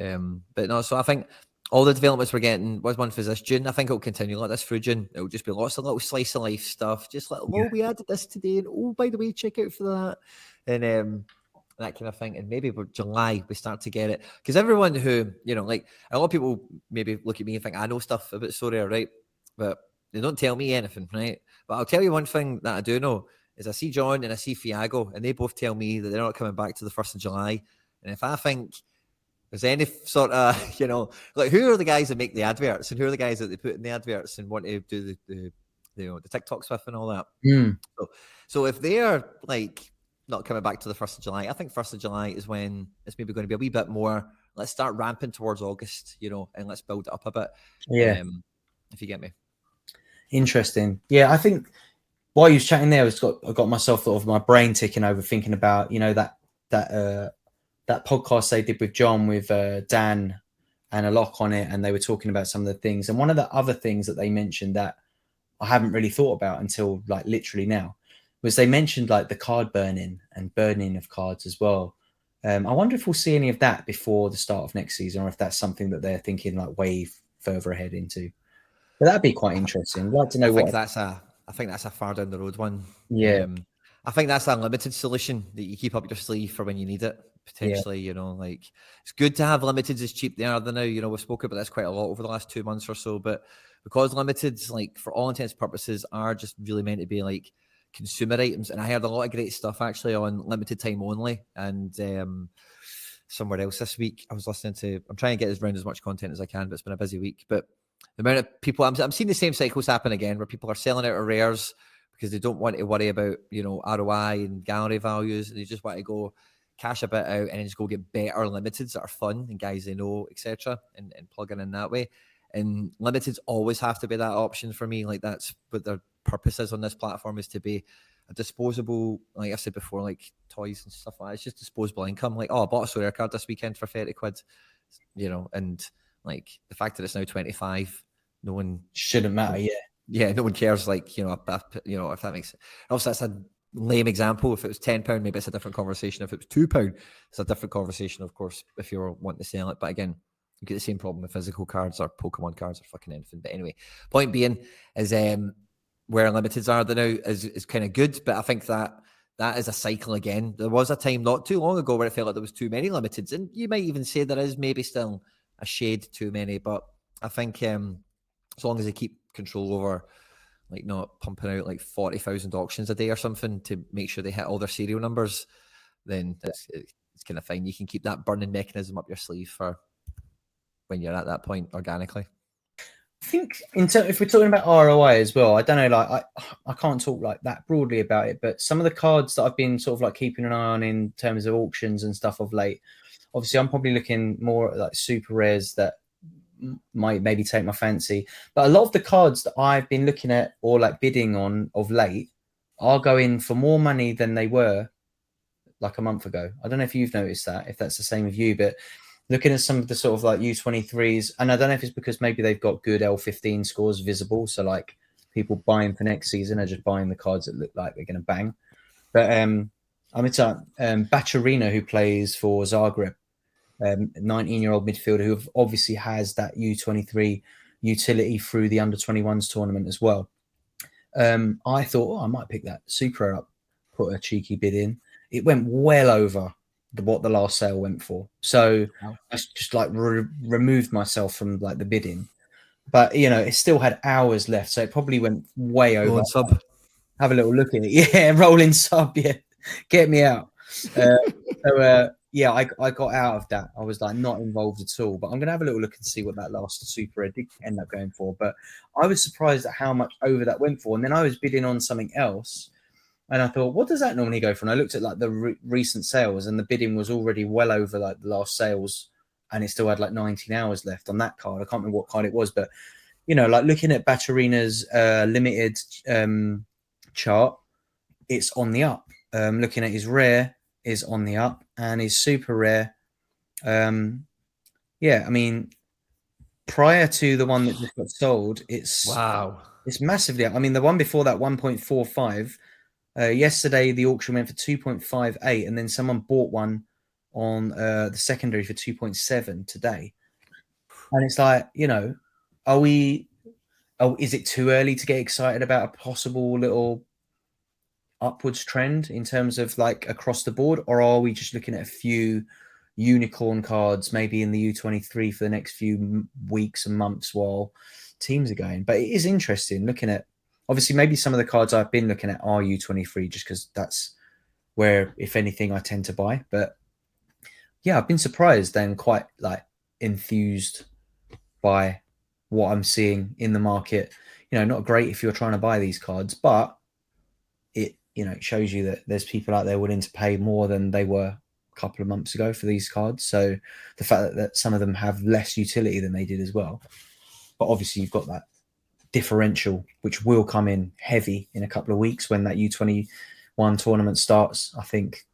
B: um, but no, so I think all the developments we're getting was one for this June. I think it'll continue like this through June. It'll just be lots of little slice of life stuff. Just like, oh, yeah. we added this today, and oh, by the way, check out for that, and um, that kind of thing. And maybe by July we start to get it because everyone who you know, like a lot of people, maybe look at me and think I know stuff about Sorare, right? But they don't tell me anything, right? But I'll tell you one thing that I do know is I see John and I see Thiago, and they both tell me that they're not coming back to the first of July. And if I think there's any sort of, [LAUGHS] you know, like who are the guys that make the adverts and who are the guys that they put in the adverts and want to do the, the, the you know, the TikToks with and all that.
A: Mm.
B: So, so if they're like not coming back to the first of July, I think first of July is when it's maybe going to be a wee bit more. Let's start ramping towards August, you know, and let's build it up a bit.
A: Yeah,
B: um, if you get me.
A: Interesting. Yeah, I think while you was chatting there, I got I got myself sort of my brain ticking over, thinking about you know that that uh that podcast they did with John with uh, Dan and a lock on it, and they were talking about some of the things. And one of the other things that they mentioned that I haven't really thought about until like literally now was they mentioned like the card burning and burning of cards as well. Um, I wonder if we'll see any of that before the start of next season, or if that's something that they're thinking like way further ahead into. But that'd be quite interesting. I'd like to know
B: I
A: what
B: think that's a. I think that's a far down the road one.
A: Yeah.
B: Um, I think that's a limited solution that you keep up your sleeve for when you need it potentially. Yeah. You know, like it's good to have limiteds as cheap they are than now. You know, we've spoken about this quite a lot over the last two months or so, but because limiteds, like for all intents and purposes, are just really meant to be like consumer items. And I heard a lot of great stuff actually on limited time only and um, somewhere else this week. I was listening to. I'm trying to get around as much content as I can, but it's been a busy week. But the amount of people I'm, I'm seeing the same cycles happen again, where people are selling out of rares because they don't want to worry about you know ROI and gallery values. And they just want to go cash a bit out and just go get better limiteds that are fun and guys they know, etc. And, and plugging in that way. And limiteds always have to be that option for me. Like that's what their purpose is on this platform is to be a disposable, like I said before, like toys and stuff like that. It's just disposable income. Like, oh, I bought a Sorare card this weekend for 30 quid, you know, and like the fact that it's now 25, no one
A: shouldn't matter. Yeah.
B: Yeah. No one cares. Like, you know, you know, if that makes sense. Also, that's a lame example. If it was ten pound, maybe it's a different conversation. If it was two pound, it's a different conversation, of course. If you're wanting to sell it, but again, you get the same problem with physical cards or Pokemon cards or fucking anything. But anyway, point being is um where limiteds are now is is kind of good, but I think that that is a cycle again. There was a time not too long ago where it felt like there was too many limiteds, and you might even say there is maybe still a shade too many. But I think um as long as they keep control over like not pumping out like 40,000 auctions a day or something to make sure they hit all their serial numbers, then it's, it's kind of fine. You can keep that burning mechanism up your sleeve for when you're at that point organically.
A: I think in ter- if we're talking about ROI as well, I don't know, like I I can't talk like that broadly about it, but some of the cards that I've been sort of like keeping an eye on in terms of auctions and stuff of late, obviously I'm probably looking more at like super rares that might maybe take my fancy. But a lot of the cards that I've been looking at or like bidding on of late are going for more money than they were like a month ago. I don't know if you've noticed that, if that's the same with you, but looking at some of the sort of like U23s, and I don't know if it's because maybe they've got good L15 scores visible. So like people buying for next season are just buying the cards that look like they're going to bang. But um, I mean, it's um, Baturina who plays for Zagreb um, 19 year old midfielder who obviously has that U23 utility through the under 21s tournament as well. Um, I thought, oh, I might pick that super up, put a cheeky bid in. It went well over the, what the last sale went for. So I just like re- removed myself from like the bidding. But you know, it still had hours left, so it probably went way over.
B: Sub.
A: Have a little look at it. [LAUGHS] Yeah, rolling sub. Yeah, get me out. Uh, so uh, yeah, I, I got out of that. I was like not involved at all. But I'm gonna have a little look and see what that last super did end up going for. But I was surprised at how much over that went for. And then I was bidding on something else, and I thought, what does that normally go for? And I looked at like the re- recent sales, and the bidding was already well over like the last sales, and it still had like 19 hours left on that card. I can't remember what card it was, but you know, like looking at Baturina's uh, limited um, chart, it's on the up. Um, looking at his rare, is on the up and is super rare. Um, yeah, I mean, prior to the one that just got sold, it's
B: wow,
A: it's massively. up. I mean, the one before that, one point four five. Uh, yesterday, the auction went for two point five eight, and then someone bought one on uh, the secondary for two point seven today. And it's like, you know, are we? Oh, is it too early to get excited about a possible little upwards trend in terms of like across the board, or are we just looking at a few unicorn cards maybe in the U23 for the next few weeks and months while teams are going? But it is interesting looking at obviously maybe some of the cards I've been looking at are U23 just because that's where, if anything, I tend to buy. But yeah, I've been surprised and quite like enthused by what I'm seeing in the market. You know, not great if you're trying to buy these cards, but it you know, it shows you that there's people out there willing to pay more than they were a couple of months ago for these cards. So the fact that, that some of them have less utility than they did as well. But obviously, you've got that differential, which will come in heavy in a couple of weeks when that U21 tournament starts. I think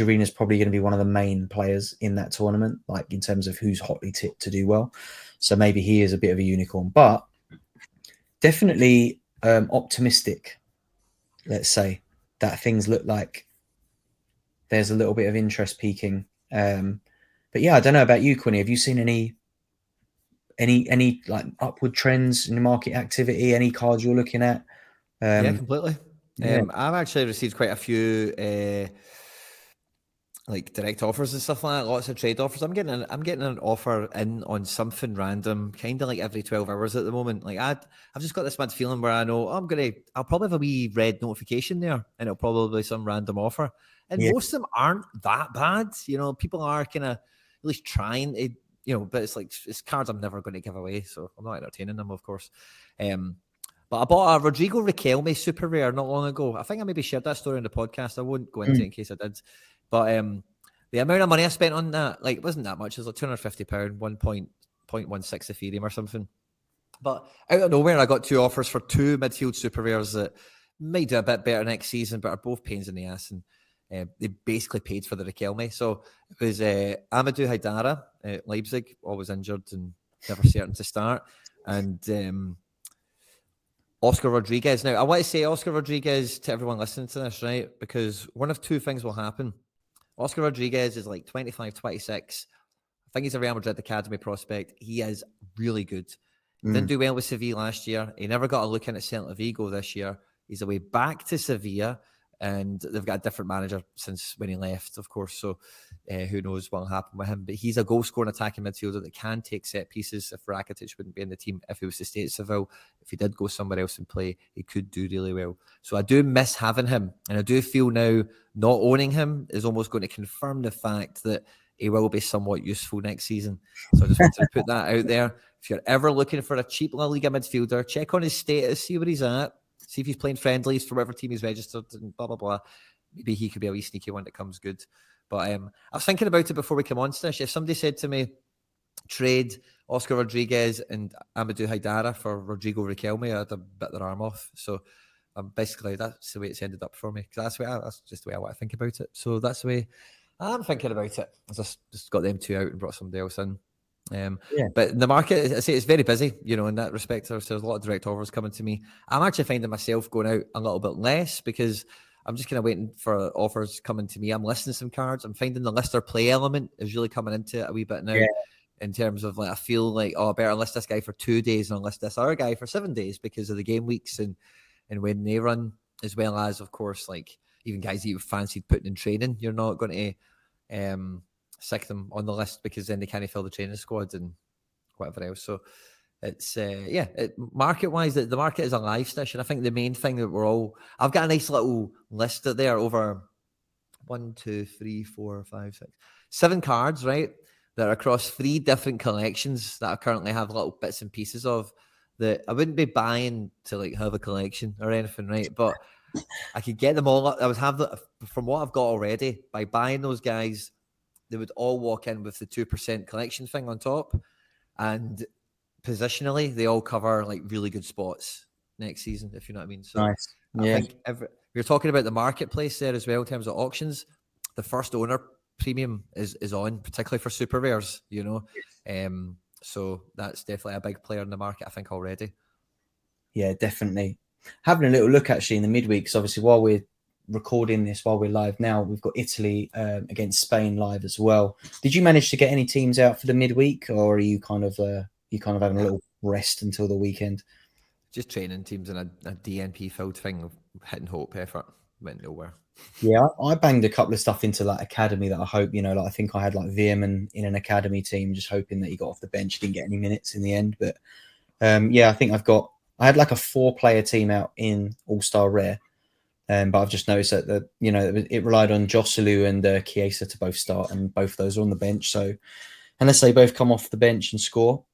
A: Arena is probably going to be one of the main players in that tournament, like in terms of who's hotly tipped to do well. So maybe he is a bit of a unicorn, but definitely um, optimistic let's say, that things look like there's a little bit of interest peaking. Um, but yeah, I don't know about you, Quinny. Have you seen any any any like upward trends in the market activity? Any cards you're looking at?
B: Um, yeah, completely. Yeah. Um, I've actually received quite a few uh, like direct offers and stuff like that. Lots of trade offers. I'm getting an, I'm getting an offer in on something random, kind of like every 12 hours at the moment. Like I, I've just got this mad feeling where I know oh, I'm gonna, I'll probably have a wee red notification there, and it'll probably be some random offer. And yeah. most of them aren't that bad. You know, people are kind of at least trying to, you know, but it's like it's cards I'm never going to give away, so I'm not entertaining them, of course. Um, but I bought a Rodrigo Riquelme super rare not long ago. I think I maybe shared that story in the podcast. I won't go into mm. it in case I did. But um, the amount of money I spent on that, like, it wasn't that much. It was like two hundred fifty pound, one point point one six Ethereum or something. But out of nowhere, I got two offers for two midfield super rares that might do a bit better next season, but are both pains in the ass. And uh, they basically paid for the Riquelme. So it was uh, Amadou Haidara at Leipzig, always injured and never certain to start. And um, Oscar Rodriguez. Now, I want to say Oscar Rodriguez to everyone listening to this, right? Because one of two things will happen. Oscar Rodriguez is like 25, 26. I think he's a Real Madrid Academy prospect. He is really good. Mm. Didn't do well with Sevilla last year. He never got a look in at Celta Vigo this year. He's away back to Sevilla and they've got a different manager since when he left, of course. So uh, who knows what will happen with him? But he's a goal scoring attacking midfielder that can take set pieces. If Rakitic wouldn't be in the team, if he was to stay at Seville, if he did go somewhere else and play, he could do really well. So I do miss having him, and I do feel now not owning him is almost going to confirm the fact that he will be somewhat useful next season. So I just wanted to put that out there. If you're ever looking for a cheap La Liga midfielder, check on his status, see where he's at see if he's playing friendlies for whatever team he's registered and blah blah blah. Maybe he could be a wee sneaky one that comes good. But um, I was thinking about it before we come on, Stish. If somebody said to me, trade Oscar Rodriguez and Amadou Haidara for Rodrigo Riquelme, I'd have bit their arm off. So um, basically, that's the way it's ended up for me. Because that's, the I, that's just the way I want to think about it. So that's the way I'm thinking about it. I just, just got them two out and brought somebody else in. Um, yeah. But the market, I say, it's very busy. You know, in that respect, there's, there's a lot of direct offers coming to me. I'm actually finding myself going out a little bit less because I'm just kind of waiting for offers coming to me. I'm listing some cards. I'm finding the lister play element is really coming into it a wee bit now. Yeah. In terms of like, I feel like oh, I better list this guy for two days and list this other guy for seven days because of the game weeks and and when they run, as well as of course like even guys that you fancied putting in training. You're not going to um sick them on the list because then they can't fill the training squad and whatever else. So it's uh, yeah, it, market wise, the, the market is a live station. I think the main thing that we're all I've got a nice little list there over one, two, three, four, five, six, seven cards, right? That are across three different collections that I currently have little bits and pieces of that I wouldn't be buying to like have a collection or anything, right? But I could get them all. I would have the from what I've got already by buying those guys they would all walk in with the 2% collection thing on top. And positionally, they all cover like really good spots next season, if you know what I mean. So
A: nice. yeah.
B: I think every, you're talking about the marketplace there as well in terms of auctions. The first owner premium is, is on, particularly for super rares, you know. Um, So that's definitely a big player in the market, I think, already.
A: Yeah, definitely. Having a little look actually in the midweeks, obviously, while we're recording this, while we're live now, we've got Italy um, against Spain live as well. Did you manage to get any teams out for the midweek, or are you kind of uh, you kind of having a little rest until the weekend?
B: Just training teams in a, a DNP filled thing, of hitting hope effort went nowhere.
A: Yeah, I banged a couple of stuff into like academy that I hope, you know, like I think I had like Veerman in an academy team, just hoping that he got off the bench, didn't get any minutes in the end. But um, yeah, I think I've got I had like a four player team out in All Star Rare. Um, but I've just noticed that the you know it relied on Joselu and uh, Chiesa to both start, and both of those are on the bench. So unless they both come off the bench and score,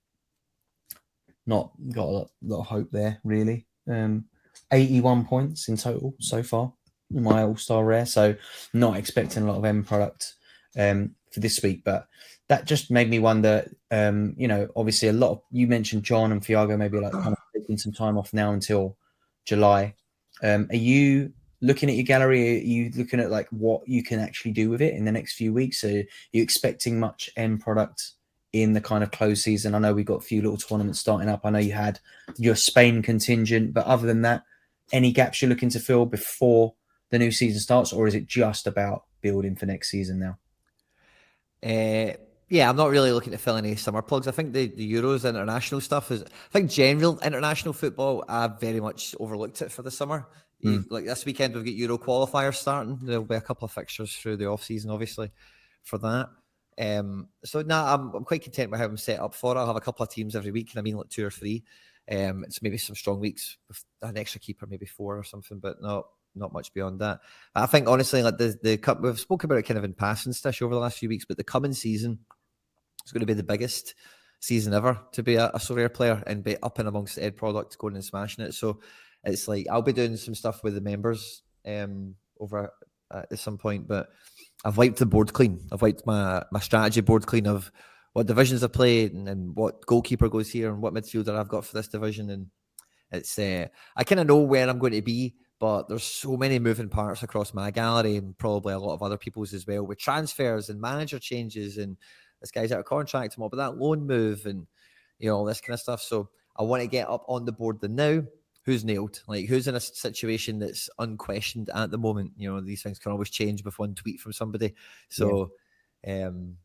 A: not got a lot, lot of hope there really. Um, 81 points in total so far in my All Star Rare, so not expecting a lot of end product um, for this week. But that just made me wonder. Um, you know, obviously a lot of you mentioned John and Thiago maybe like kind of taking some time off now until July. Um, are you looking at your gallery? Are you looking at like what you can actually do with it in the next few weeks? Are you expecting much end product in the kind of close season? I know we've got a few little tournaments starting up. I know you had your Spain contingent, but other than that, any gaps you're looking to fill before the new season starts, or is it just about building for next season now?
B: Uh, yeah, I'm not really looking to fill any summer plugs. I think the, the Euros international stuff is, I think general international football, I've very much overlooked it for the summer. Mm. Like this weekend, we've got Euro qualifiers starting. There'll be a couple of fixtures through the off season, obviously, for that. Um, so now nah, I'm, I'm quite content with how I'm set up for it. I'll have a couple of teams every week, and I mean like two or three. Um, it's maybe some strong weeks with an extra keeper, maybe four or something, but not not much beyond that. I think honestly, like the the cup, we've spoken about it kind of in passing stuff over the last few weeks, but the coming season is going to be the biggest season ever to be a, a player and be up and amongst the end product, going and smashing it. So it's like I'll be doing some stuff with the members um, over at some point, but I've wiped the board clean. I've wiped my my strategy board clean of what divisions I played and, and what goalkeeper goes here and what midfielder I've got for this division. And it's uh, I kind of know where I'm going to be, but there's so many moving parts across my gallery and probably a lot of other people's as well with transfers and manager changes and this guy's out of contract what about that loan move and you know all this kind of stuff. So I want to get up on the board the now. Who's nailed? Like who's in a situation that's unquestioned at the moment? You know these things can always change with one tweet from somebody. So, yeah. um,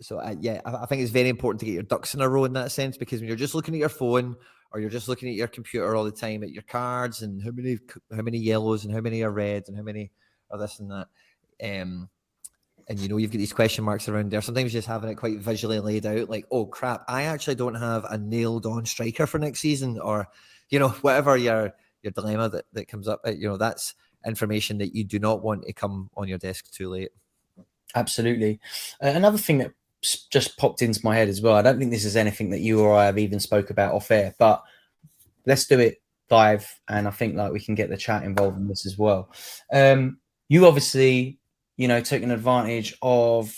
B: so uh, yeah, I, I think it's very important to get your ducks in a row in that sense because when you're just looking at your phone or you're just looking at your computer all the time at your cards and how many how many yellows and how many are reds and how many are this and that. Um, and you know you've got these question marks around there. Sometimes just having it quite visually laid out, like, oh crap, I actually don't have a nailed on striker for next season, or you know, whatever your your dilemma that, that comes up, you know, that's information that you do not want to come on your desk too late.
A: Absolutely. Uh, another thing that just popped into my head as well. I don't think this is anything that you or I have even spoke about off air, but let's do it live, and I think like we can get the chat involved in this as well. Um, you obviously, you know, taking advantage of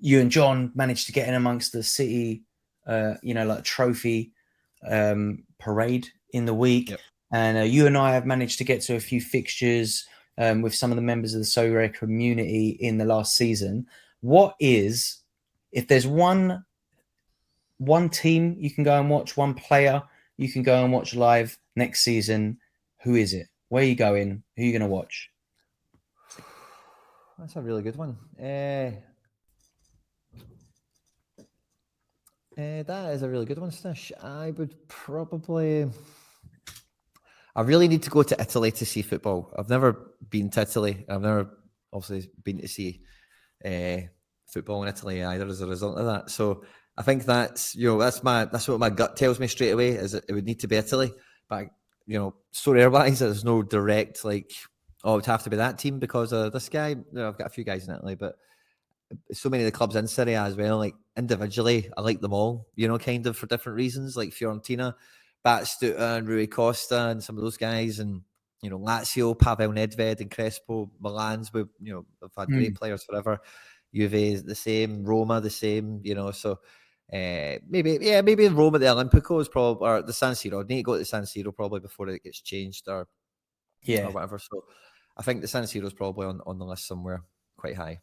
A: you and John managed to get in amongst the city, uh, you know, like trophy um, parade in the week, yep. and uh, you and I have managed to get to a few fixtures um, with some of the members of the Sorare community in the last season. What is if there's one one team you can go and watch, one player you can go and watch live next season, who is it? Where are you going? Who are you going to watch?
B: That's a really good one. Uh, uh, that is a really good one, Stish. I would probably. I really need to go to Italy to see football. I've never been to Italy. I've never obviously been to see uh, football in Italy either as a result of that. So I think that's you know that's my that's what my gut tells me straight away is it would need to be Italy. But you know, Sorare wise, there's no direct like oh it would have to be that team because of this guy. You know, I've got a few guys in Italy, but so many of the clubs in Serie A as well. Like individually, I like them all. You know, kind of for different reasons. Like Fiorentina, Batistuta and Rui Costa and some of those guys, and you know Lazio, Pavel Nedved and Crespo, Milan's. We you know have had mm. great players forever. Juve the same, Roma the same, you know. So uh, maybe, yeah, maybe in Roma the Olimpico is probably or the San Siro. I need to go to the San Siro probably before it gets changed or yeah, or whatever. So I think the San Siro is probably on, on the list somewhere quite high.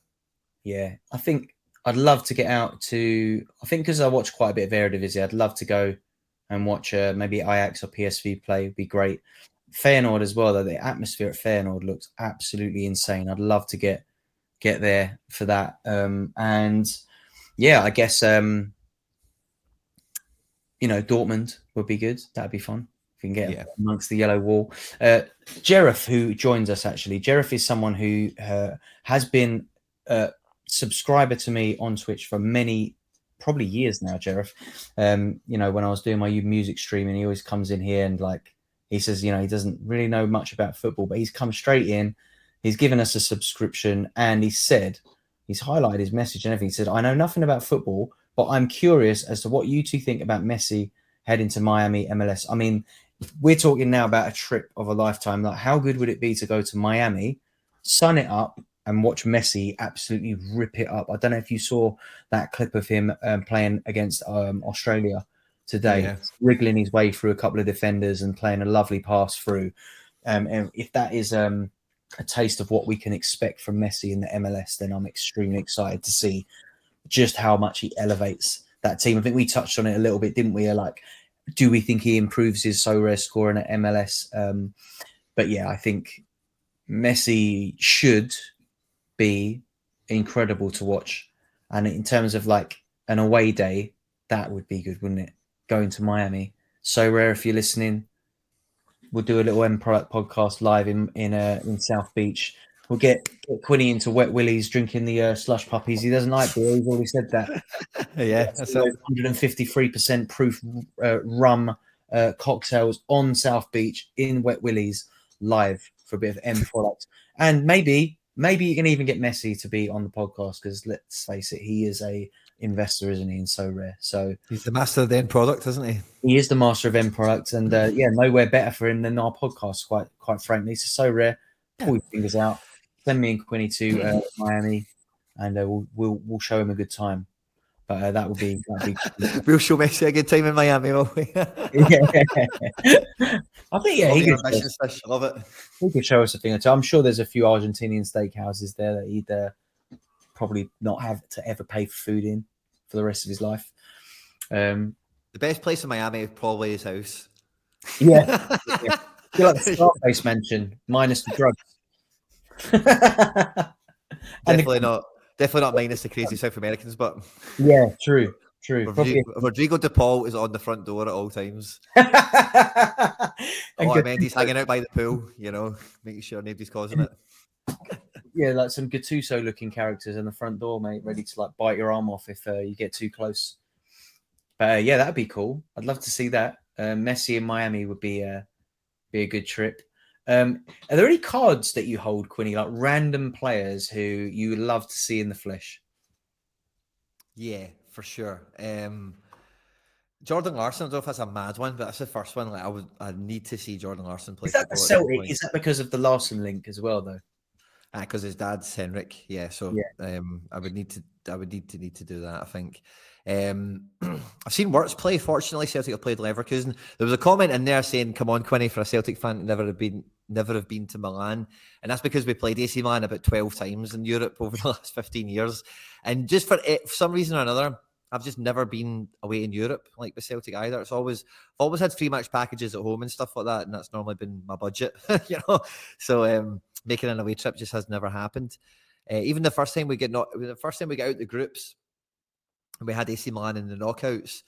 A: Yeah, I think I'd love to get out to. I think because I watch quite a bit of Eredivisie, I'd love to go and watch uh, maybe Ajax or PSV play. Would be great. Feyenoord as well. Though the atmosphere at Feyenoord looks absolutely insane. I'd love to get get there for that. Um, and yeah, I guess um, you know Dortmund would be good. That'd be fun. If we can get yeah. amongst the yellow wall. Uh, Jerif, who joins us actually, Jerif is someone who uh, has been a subscriber to me on Twitch for many, probably years now. Jerif, um, you know, when I was doing my music streaming, he always comes in here and like he says, you know, he doesn't really know much about football, but he's come straight in He's given us a subscription and he said, he's highlighted his message and everything. He said, I know nothing about football, but I'm curious as to what you two think about Messi heading to Miami MLS. I mean, we're talking now about a trip of a lifetime. Like, how good would it be to go to Miami, sun it up, and watch Messi absolutely rip it up? I don't know if you saw that clip of him um, playing against um, Australia today, yeah. wriggling his way through a couple of defenders and playing a lovely pass through. Um, and if that is um, a taste of what we can expect from Messi in the MLS, then I'm extremely excited to see just how much he elevates that team. I think we touched on it a little bit, didn't we? Like, do we think he improves his Sorare scoring at MLS? Um, but yeah, I think Messi should be incredible to watch. And in terms of like an away day, that would be good, wouldn't it? Going to Miami. Sorare if you're listening we'll do a little End Product podcast live in in uh, in South Beach. We'll get, get Quinny into Wet Willies drinking the uh, slush puppies. He doesn't like beer. He's already said that. [LAUGHS]
B: yeah, that's
A: 153% proof uh, rum uh, cocktails on South Beach in Wet Willies live for a bit of end product. And maybe maybe you can even get Messi to be on the podcast because let's face it, he is a investor, isn't he? And Sorare. So
B: he's the master of the end product, isn't he?
A: He is the master of end product, and uh, yeah, nowhere better for him than our podcast. Quite quite frankly, It's Sorare. Pull your fingers out. Send me and Quinny to uh, Miami, and uh, we'll, we'll we'll show him a good time. But uh, that would be
B: be. [LAUGHS] we'll show Messi a good time in Miami, [LAUGHS] will we? [LAUGHS] yeah.
A: I think yeah, he could,
B: love it.
A: He could show us a thing or two. I'm sure there's a few Argentinian steakhouses there that he'd uh, probably not have to ever pay for food in for the rest of his life. Um,
B: the best place in Miami is probably his house.
A: Yeah, yeah. like the Scarface mention, minus the drugs.
B: definitely the, not. Definitely not minus the crazy South Americans, but
A: yeah, true, true.
B: Rodrigo, Rodrigo De Paul is on the front door at all times. [LAUGHS] oh, Mendy's hanging out by the pool, you know, making sure nobody's causing it [LAUGHS]
A: yeah, like some Gattuso looking characters in the front door, mate, ready to like bite your arm off if uh, you get too close. But uh, yeah, that'd be cool. I'd love to see that. Uh, Messi in Miami would be a uh, be a good trip. Um, are there any cards that you hold, Quinny, like random players who you love to see in the flesh?
B: Yeah, for sure. Um, Jordan Larsson, I don't know if that's a mad one, but that's the first one. Like I would, I need to see Jordan Larsson play.
A: Is that the Celtic? Is that because of the Larsson link as well, though?
B: Because his dad's Henrik. Yeah, so yeah. Um, I would need to, I would need to need to do that. I think. Um, [CLEARS THROAT] I've seen Wirtz play. Fortunately, Celtic have played Leverkusen. There was a comment in there saying, "Come on, Quinny, for a Celtic fan, never have been, never have been to Milan," and that's because we played AC Milan about twelve times in Europe [LAUGHS] over the last fifteen years. And just for, it, for some reason or another, I've just never been away in Europe like with Celtic either. It's always I've always had free match packages at home and stuff like that, and that's normally been my budget, [LAUGHS] you know. So um, making an away trip just has never happened. Uh, even the first time we get not the first time we get out the groups, and we had AC Milan in the knockouts.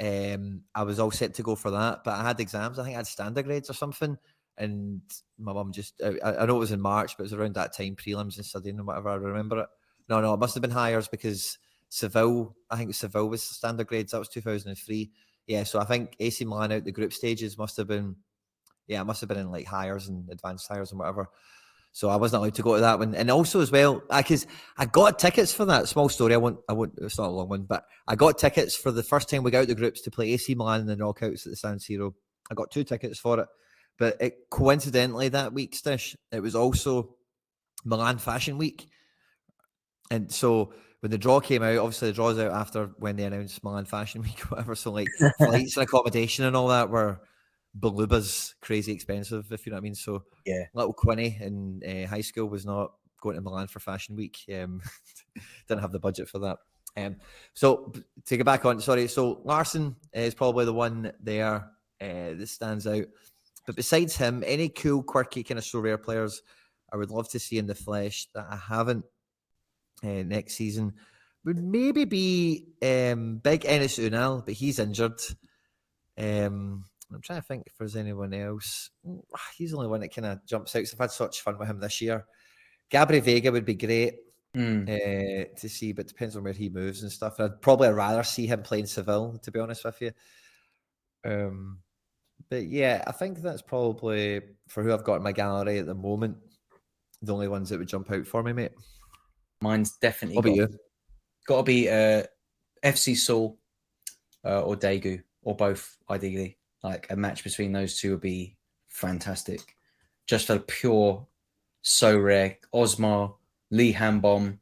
B: Um, I was all set to go for that, but I had exams. I think I had standard grades or something, and my mum just I, I, know it was in March, but it was around that time, prelims and studying and whatever. I remember it. No, no, it must have been Highers because Seville. I think Seville was standard grades. That was two thousand and three. Yeah, so I think AC Milan out the group stages must have been, yeah, it must have been in like Highers and advanced Highers and whatever. So I wasn't allowed to go to that one. And also as well, because I, I, got tickets for that small story. I won't, I won't, it's not a long one, but I got tickets for the first time we got out the groups to play AC Milan in the knockouts at the San Siro. I got two tickets for it. But it coincidentally that week, Stish, it was also Milan Fashion Week. And so when the draw came out, obviously the draw's out after when they announced Milan Fashion Week or whatever. So like [LAUGHS] flights and accommodation and all that were balubas, crazy expensive, if you know what I mean. So
A: yeah,
B: little Quinny in uh, high school was not going to Milan for Fashion Week. Um, [LAUGHS] didn't have the budget for that. Um, so to get back on, sorry. So Larsson is probably the one there uh, that stands out. But besides him, any cool, quirky kind of Sorare players I would love to see in the flesh that I haven't uh, next season would maybe be um, Big Enes Ünal, but he's injured. Um, I'm trying to think if there's anyone else. [SIGHS] He's the only one that kind of jumps out. So I've had such fun with him this year. Gabri Veiga would be great mm. uh, to see, but depends on where he moves and stuff. I'd probably rather see him playing Seville, to be honest with you. Um, but yeah, I think that's probably for who I've got in my gallery at the moment. The only ones that would jump out for me, mate.
A: Mine's definitely
B: got,
A: got to be uh, FC Seoul uh, or Daegu or both, ideally. Like a match between those two would be fantastic. Just for pure Sorare. Osmar, Lee Han-beom,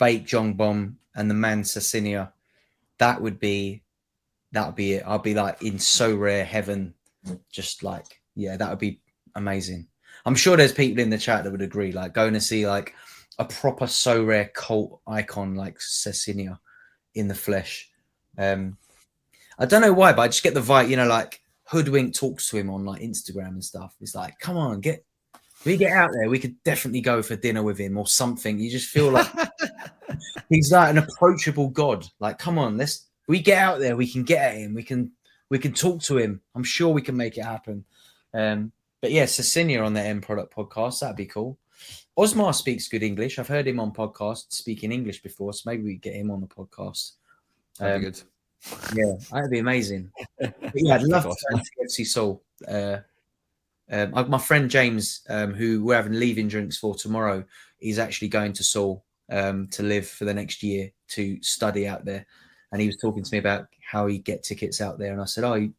A: Baek Jong-beom, and the man Cesinha. That would be that would be it. I'd be like in Sorare heaven. Just like, yeah, that would be amazing. I'm sure there's people in the chat that would agree. Like going to see like a proper Sorare cult icon like Cesinha in the flesh. Um I don't know why, but I just get the vibe, you know, like Hoodwink talks to him on like Instagram and stuff. It's like, come on, get we get out there, we could definitely go for dinner with him or something. You just feel like [LAUGHS] he's like an approachable god. Like, come on, let's we get out there, we can get at him, we can we can talk to him. I'm sure we can make it happen. Um, but yeah, Cesinha on the End Product podcast, that'd be cool. Osmar speaks good English. I've heard him on podcasts speaking English before, so maybe we get him on the podcast.
B: That'd um, be good.
A: Yeah, that'd be amazing. [LAUGHS] But yeah, I'd love awesome. to go to FC Uh, um, my friend James, um, who we're having leaving drinks for tomorrow, is actually going to Seoul um, to live for the next year to study out there. And he was talking to me about how he get tickets out there. And I said, "Oh, you,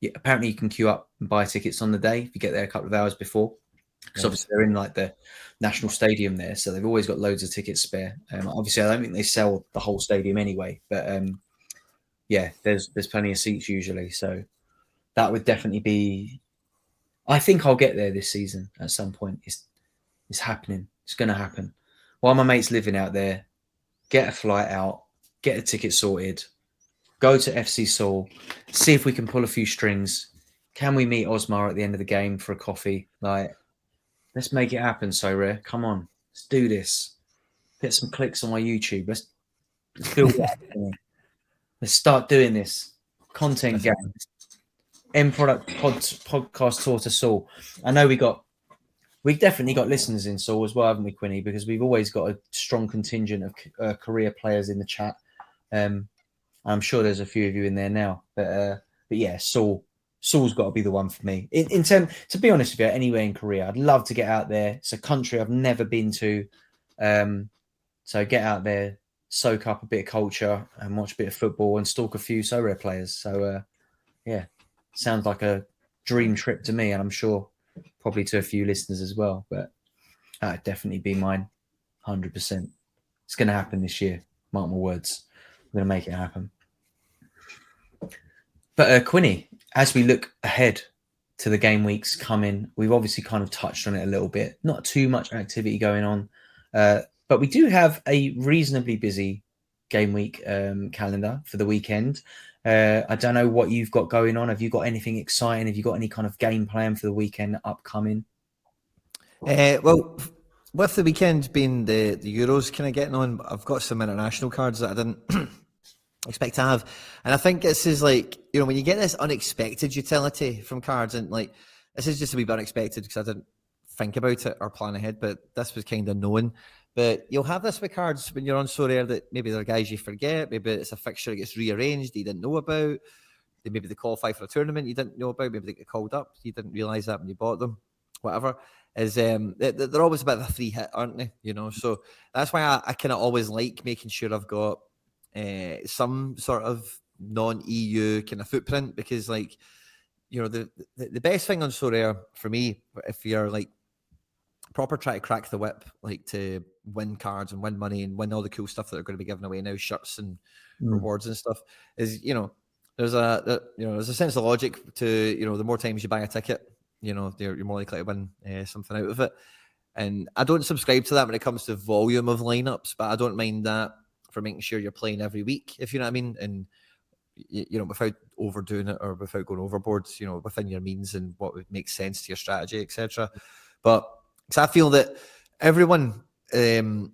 A: yeah, apparently you can queue up and buy tickets on the day if you get there a couple of hours before." Because obviously they're in like the national stadium there, so they've always got loads of tickets spare. Um, obviously, I don't think they sell the whole stadium anyway, but um, yeah, there's there's plenty of seats usually. So that would definitely be I think I'll get there this season at some point. It's it's happening. It's going to happen. While my mate's living out there, get a flight out, get a ticket sorted, go to FC Seoul, see if we can pull a few strings. Can we meet Osmar at the end of the game for a coffee? Like, let's make it happen, Sorare. Come on, let's do this. Get some clicks on my YouTube. Let's, let's build that. [LAUGHS] let's start doing this content game end product pod, podcast tour to Seoul. I know we got we've definitely got listeners in Seoul as well, haven't we, Quinny? Because we've always got a strong contingent of uh, career players in the chat. Um, I'm sure there's a few of you in there now, but uh, but yeah, Seoul. Seoul's got to be the one for me. In, in term, to be honest with you, anywhere in Korea, I'd love to get out there. It's a country I've never been to, um, so get out there, soak up a bit of culture, and watch a bit of football, and stalk a few Sorare players. So uh, yeah, sounds like a dream trip to me, and I'm sure probably to a few listeners as well. But that'd definitely be mine, hundred percent. It's going to happen this year. Mark my words. I'm going to make it happen. But uh, Quinny, as we look ahead to the game weeks coming, we've obviously kind of touched on it a little bit. Not too much activity going on, uh, but we do have a reasonably busy game week um, calendar for the weekend. Uh, I don't know what you've got going on. Have you got anything exciting? Have you got any kind of game plan for the weekend upcoming?
B: Uh, well, with the weekend being the, the Euros kind of getting on, I've got some international cards that I didn't [CLEARS THROAT] expect to have. And I think this is like, you know, when you get this unexpected utility from cards, and like, this is just a wee bit unexpected because I didn't think about it or plan ahead, but this was kind of known. But you'll have this with cards when you're on Sorare that maybe there are guys you forget, maybe it's a fixture that gets rearranged you didn't know about. Maybe they qualify for a tournament you didn't know about. Maybe they get called up. You didn't realize that when you bought them. Whatever is um they're always a bit of a free hit, aren't they? You know, so that's why I, I kind of always like making sure I've got uh, some sort of non-EU kind of footprint because, like, you know, the, the the best thing on Sorare for me, if you're like proper try to crack the whip, like to win cards and win money and win all the cool stuff that are going to be given away now, shirts and mm. rewards and stuff. Is you know, there's a you know there's a sense of logic to you know the more times you buy a ticket, you know you're, you're more likely to win uh, something out of it. And I don't subscribe to that when it comes to volume of lineups, but I don't mind that for making sure you're playing every week, if you know what I mean. And you know, without overdoing it or without going overboard, you know, within your means and what would make sense to your strategy, etc. But because I feel that everyone, um,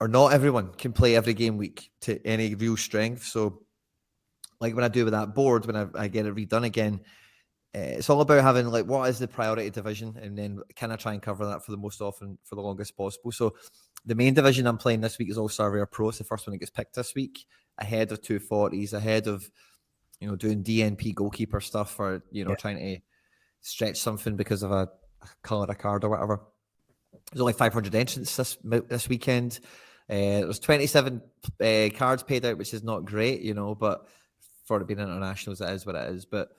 B: or not everyone, can play every game week to any real strength. So, like when I do with that board, when I, I get it redone again, uh, it's all about having like what is the priority division, and then can I try and cover that for the most often for the longest possible. So, the main division I'm playing this week is All Rare Pro. It's the first one that gets picked this week, ahead of 240s, ahead of you know doing DNP goalkeeper stuff, or you know yeah. trying to stretch something because of a, a card or whatever. There's only 500 entrants this this weekend. Uh, there's 27 uh, cards paid out, which is not great, you know, but for it being internationals, it is what it is. But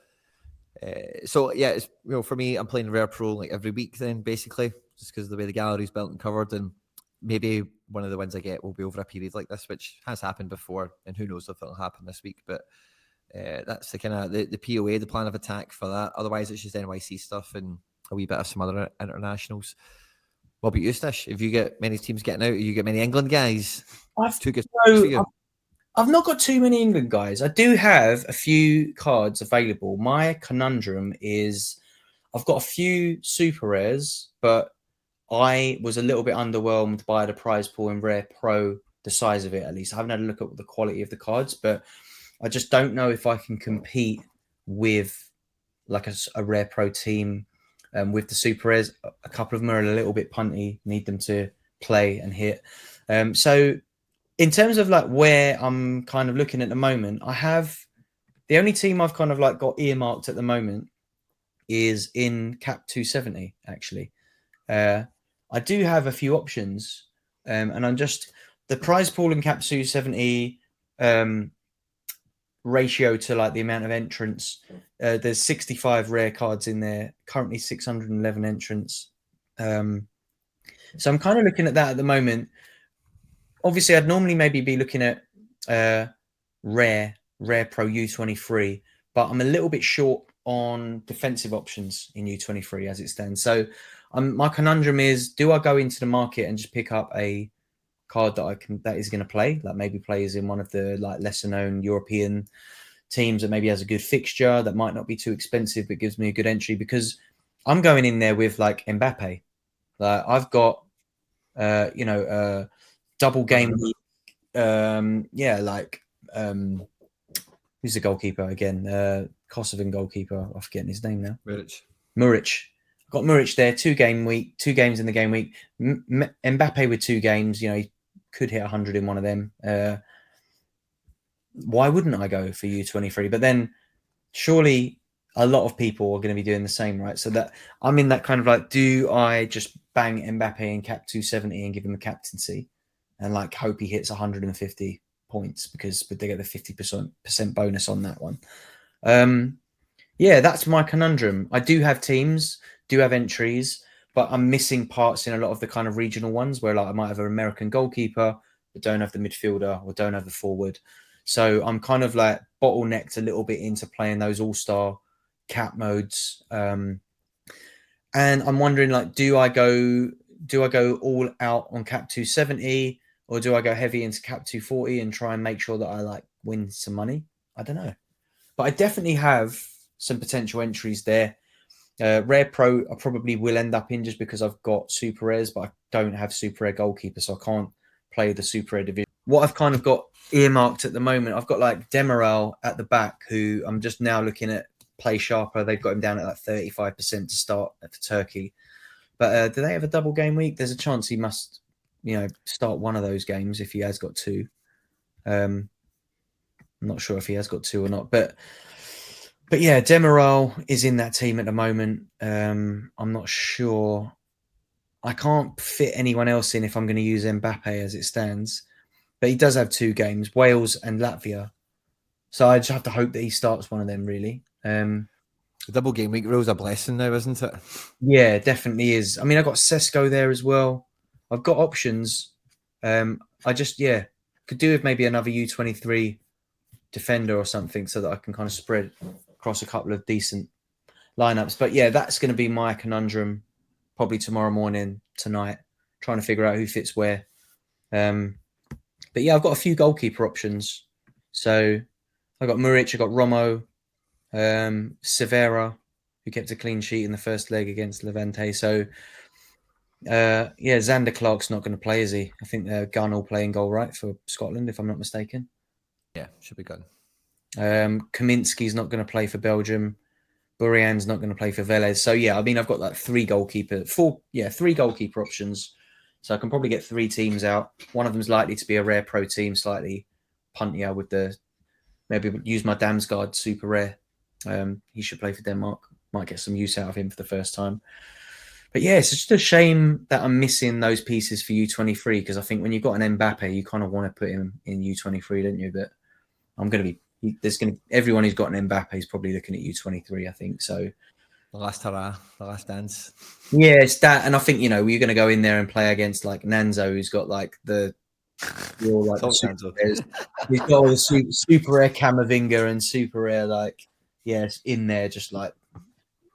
B: uh, so yeah, it's you know for me, I'm playing Rare Pro like every week then basically, just because of the way the gallery's built and covered, and maybe one of the wins I get will be over a period like this, which has happened before, and who knows if it'll happen this week. But uh, that's the kind of the, the POA, the plan of attack for that. Otherwise, it's just NYC stuff and a wee bit of some other internationals. What about you, Stish? If you get many teams getting out, you get many England guys.
A: I've, too good no, I've, I've not got too many England guys. I do have a few cards available. My conundrum is I've got a few super rares, but I was a little bit underwhelmed by the prize pool in Rare Pro, the size of it at least. I haven't had a look at the quality of the cards, but I just don't know if I can compete with like a, a Rare Pro team um, with the super rares. A couple of them are a little bit punty, need them to play and hit. Um, so, in terms of like where I'm kind of looking at the moment, I have the only team I've kind of like got earmarked at the moment is in cap 270 actually. Uh, I do have a few options, um, and I'm just the prize pool in Cap 270 um, ratio to like the amount of entrants. Uh, there's 65 rare cards in there. Currently 611 entrants. Um, so I'm kind of looking at that at the moment. Obviously, I'd normally maybe be looking at uh, rare, rare pro U23, but I'm a little bit short on defensive options in U23 as it stands. So um, my conundrum is: Do I go into the market and just pick up a card that I can that is going to play, like maybe plays in one of the like lesser known European teams that maybe has a good fixture that might not be too expensive but gives me a good entry because I'm going in there with like Mbappe. Like I've got uh you know uh double game um yeah like um who's the goalkeeper again? Uh Kosovan goalkeeper. I'm forgetting his name now.
B: Muric.
A: Muric got Muric there, two game week, two games in the game week. M- M- Mbappe with two games, you know, he could hit 100 in one of them. Uh, why wouldn't I go for U23? But then surely a lot of people are going to be doing the same, right? So that I'm in that kind of like, do I just bang Mbappe in cap 270 and give him a captaincy and like hope he hits 150 points because they get the 50% bonus on that one? Um, yeah, that's my conundrum. I do have teams, do have entries, but I'm missing parts in a lot of the kind of regional ones where like I might have an American goalkeeper, but don't have the midfielder or don't have the forward. So I'm kind of like bottlenecked a little bit into playing those all star cap modes. Um, and I'm wondering like, do I go do I go all out on cap 270 or do I go heavy into cap 240 and try and make sure that I like win some money? I don't know. But I definitely have some potential entries there. Uh, rare Pro, I probably will end up in just because I've got super rares, but I don't have super rare goalkeeper, so I can't play the super rare division. What I've kind of got earmarked at the moment, I've got like Demiral at the back, who I'm just now looking at play sharper. They've got him down at like 35% to start for Turkey. But uh, do they have a double game week? There's a chance he must, you know, start one of those games if he has got two. Um, I'm not sure if he has got two or not, but but yeah, Demiral is in that team at the moment. Um, I'm not sure. I can't fit anyone else in if I'm going to use Mbappe as it stands. But he does have two games, Wales and Latvia. So I just have to hope that he starts one of them, really. Um,
B: the double game week rule's a blessing now, isn't it?
A: Yeah, definitely is. I mean, I've got Sesko there as well. I've got options. Um, I just, yeah, could do with maybe another U23 defender or something so that I can kind of spread across a couple of decent lineups. But yeah, that's going to be my conundrum probably tomorrow morning, tonight, trying to figure out who fits where. Um, but yeah, I've got a few goalkeeper options. So I've got Muric, I've got Romo, um, Sivera, who kept a clean sheet in the first leg against Levante. So uh, yeah, Zander Clark's not going to play, is he? I think uh, Gunn will play in goal, right, for Scotland, if I'm not mistaken.
B: Yeah, should be good.
A: Um, Kaminski's not going to play for Belgium. Burian's not going to play for Velez. So yeah, I mean, I've got like three goalkeeper, four, yeah, three goalkeeper options. So I can probably get three teams out. One of them's likely to be a rare pro team, slightly puntier with the maybe use my Damsgaard super rare. Um, he should play for Denmark. Might get some use out of him for the first time. But yeah, it's just a shame that I'm missing those pieces for U23 because I think when you've got an Mbappe, you kind of want to put him in U23, don't you? But I'm going to be there's going to everyone who's got an Mbappe is probably looking at U23. I think so.
B: The last hurrah, the last dance.
A: Yeah, it's that, and I think you know we're going to go in there and play against like Nanzo, who's got like the all like [LAUGHS] He's got all the super, super rare Camavinga and super rare like yes in there, just like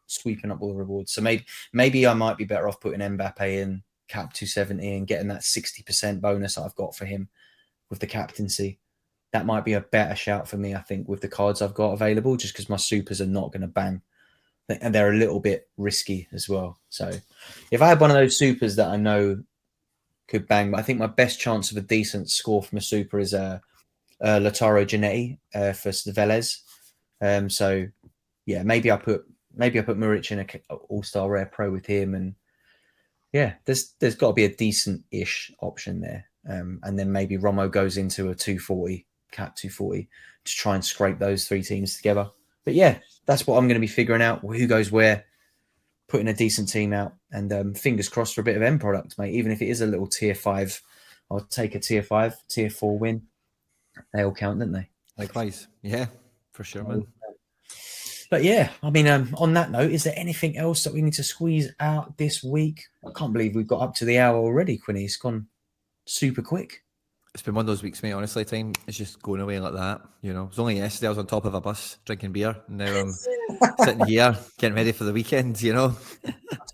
A: sweeping up all the rewards. So maybe maybe I might be better off putting Mbappe in cap 270 and getting that 60% bonus I've got for him with the captaincy. That might be a better shout for me, I think, with the cards I've got available, just because my supers are not going to bang. And they're a little bit risky as well. So if I had one of those supers that I know could bang, but I think my best chance of a decent score from a super is a, uh, uh, Lautaro Giannetti uh, for Velez. Um, so yeah, maybe I put maybe I put Muric in a All Star Rare Pro with him, and yeah, there's there's got to be a decent ish option there, um, and then maybe Romo goes into a 240 cap 240 to try and scrape those three teams together. But yeah, that's what I'm going to be figuring out who goes where, putting a decent team out, and um, fingers crossed for a bit of end product, mate. Even if it is a little tier five, I'll take a tier five, tier four win. They all count, don't they?
B: Likewise, yeah, for sure, man
A: but yeah, I mean, um, on that note, is there anything else that we need to squeeze out this week? I can't believe we've got up to the hour already, Quinny. It's gone super quick.
B: It's been one of those weeks, mate. Honestly, time is just going away like that. You know, it was only yesterday I was on top of a bus drinking beer, and now I'm [LAUGHS] sitting here getting ready for the weekend. You know.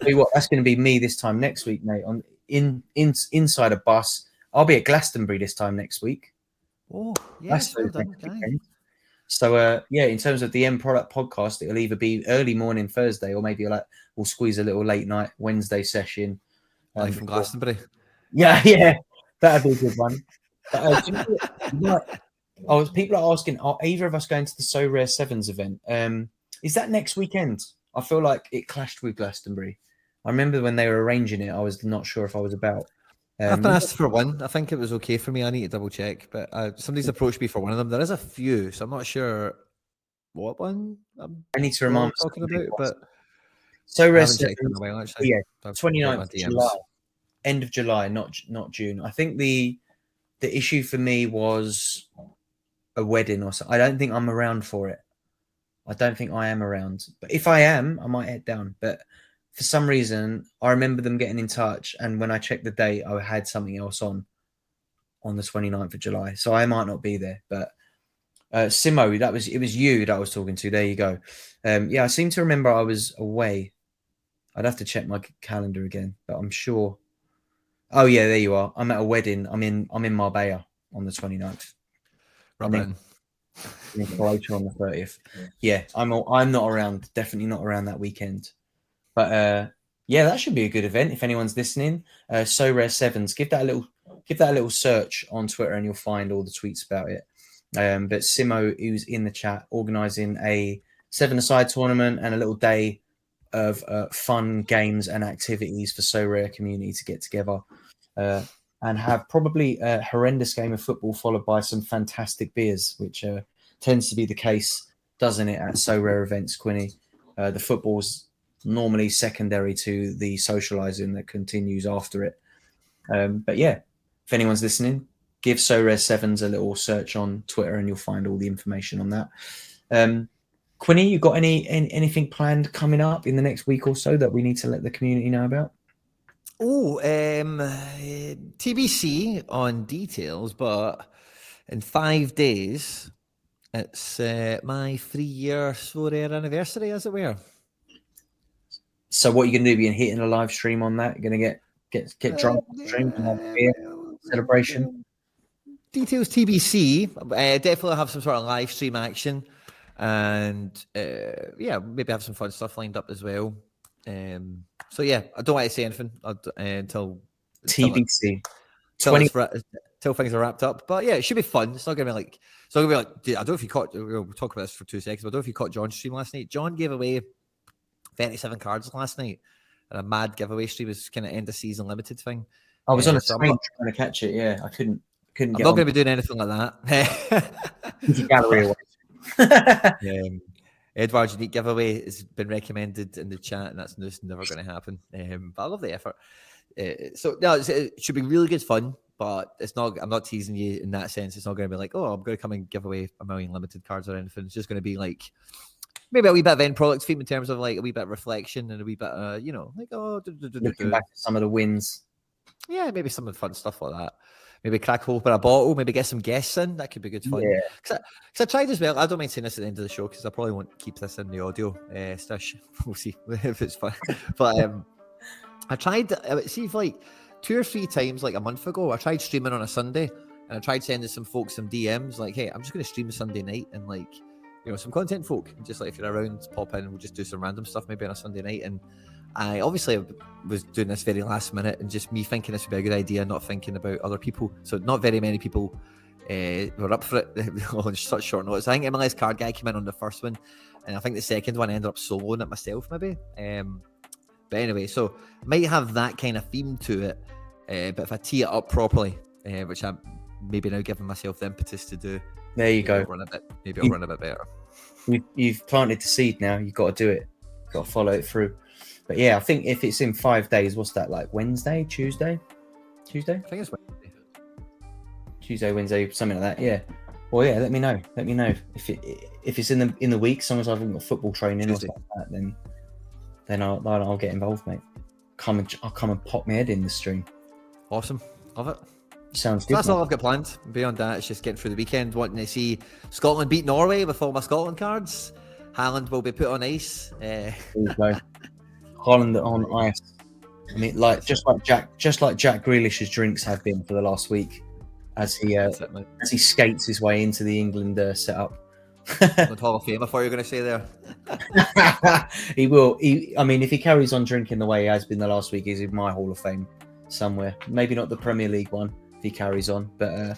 A: tell you what, that's going to be me this time next week, mate. On in in inside a bus. I'll be at Glastonbury this time next week.
B: Oh, yeah, well done,
A: so uh, yeah, in terms of the end product podcast, it'll either be early morning Thursday or maybe like we'll squeeze a little late night Wednesday session.
B: Um, from Glastonbury.
A: Yeah, [LAUGHS] yeah, that'd be a good one. Uh, you know, oh, people are asking, are either of us going to the Sorare Sevens event? Um, is that next weekend? I feel like it clashed with Glastonbury. I remember when they were arranging it, I was not sure if I was about.
B: Um, I've been asked for one. I think it was okay for me. I need to double check, but uh, somebody's approached me for one of them. There is a few, so I'm not sure what one I'm
A: i need to remind
B: talking about. But
A: so rest while, yeah, 29th July, end of July, not not June. I think the the issue for me was a wedding or something. I don't think I'm around for it. I don't think I am around, but if I am, I might head down. But for some reason, I remember them getting in touch, and when I checked the date, I had something else on on the 29th of July, so I might not be there. But uh, Simo, that was it was you that I was talking to. There you go. Um, yeah, I seem to remember I was away. I'd have to check my calendar again, but I'm sure. Oh yeah, there you are. I'm at a wedding. I'm in I'm in Marbella on the 29th.
B: Robin.
A: In Croatia on the 30th. Yeah, I'm I'm not around. Definitely not around that weekend. But uh, yeah, that should be a good event if anyone's listening. Uh, Sorare Sevens, give that a little give that a little search on Twitter and you'll find all the tweets about it. Um, but Simo, who's in the chat, organizing a seven-a-side tournament and a little day of uh, fun games and activities for Sorare community to get together uh, and have probably a horrendous game of football followed by some fantastic beers, which uh, tends to be the case, doesn't it, at Sorare events, Quinny? Uh, the football's normally secondary to the socializing that continues after it. Um, but yeah, if anyone's listening, give Sorare Sevens a little search on Twitter and you'll find all the information on that. Um, Quinny, you got any, any anything planned coming up in the next week or so that we need to let the community know about?
B: Oh, um, TBC on details, but in five days, it's uh, my three-year Sorare anniversary, as it were.
A: So what are you gonna do? Being hitting a live stream on that? You're gonna get get get drunk on stream and have a beer celebration.
B: Details TBC. Uh, definitely have some sort of live stream action, and uh, yeah, maybe have some fun stuff lined up as well. Um, so yeah, I don't want to say anything uh, until
A: TBC.
B: Until, 20... till, things are wrapped up. But yeah, it should be fun. It's not gonna be like it's not gonna be like. I don't know if you caught. We'll talk about this for two seconds. But I don't know if you caught John's stream last night. John gave away thirty-seven cards last night, and a mad giveaway stream was kind of end of season limited thing.
A: I was on a screen trying to catch it. Yeah, I couldn't. Couldn't.
B: I'm not going to be doing anything like that.
A: gallery [LAUGHS] away.
B: um, Edward's unique giveaway has been recommended in the chat, and that's just never going to happen. Um, but I love the effort. Uh, so no, it should be really good fun, but it's not. I'm not teasing you in that sense. It's not going to be like, oh, I'm going to come and give away a million limited cards or anything. It's just going to be like maybe a wee bit of end product theme in terms of like a wee bit of reflection and a wee bit, uh, you know, like oh,
A: looking back at some of the wins.
B: Yeah, maybe some of the fun stuff like that maybe crack open a bottle, maybe get some guests in. That could be good fun.
A: Yeah.
B: Because I, I, tried as well. I don't mind saying this at the end of the show because I probably won't keep this in the audio uh, stash. [LAUGHS] We'll see [LAUGHS] if it's fun. but um, I tried, uh, see, if like two or three times, like a month ago, I tried streaming on a Sunday and I tried sending some folks some DMs like, hey, I'm just going to stream a Sunday night and like, you know, some content folk. Just like if you're around, pop in, we'll just do some random stuff maybe on a Sunday night. And I obviously was doing this very last minute and just me thinking this would be a good idea, not thinking about other people. So not very many people uh, were up for it [LAUGHS] on such short notice. I think MLS Card Guy came in on the first one, and I think the second one I ended up soloing it myself, maybe. Um, but anyway, so might have that kind of theme to it. Uh, but if I tee it up properly, uh, which I'm maybe now giving myself the impetus to do,
A: there you go.
B: run a bit, maybe I'll you, run a bit better.
A: You, you've planted the seed now. You've got to do it. You've got to follow it through. But yeah, I think if it's in five days, what's that like? Wednesday, Tuesday, Tuesday?
B: I think it's Wednesday.
A: Tuesday, Wednesday, something like that. Yeah. Well, yeah. Let me know. Let me know if it if it's in the in the week. As long as I haven't got football training Tuesday. or something like that, then then I'll I'll get involved, mate. Come and I'll come and pop my head in the stream.
B: Awesome, love it.
A: Sounds good.
B: that's mate. all I've got planned. Beyond that, it's just getting through the weekend, wanting to see Scotland beat Norway with all my Scotland cards. Haaland will be put on ice. Uh, [LAUGHS]
A: Holland on ice. I mean, like just like Jack, just like Jack Grealish's drinks have been for the last week, as he uh, as he skates his way into the England uh, setup. [LAUGHS]
B: Hall of Fame. I thought you were going to say there. [LAUGHS]
A: he will. He, I mean, if he carries on drinking the way he has been the last week, he's in my Hall of Fame somewhere. Maybe not the Premier League one if he carries on, but uh,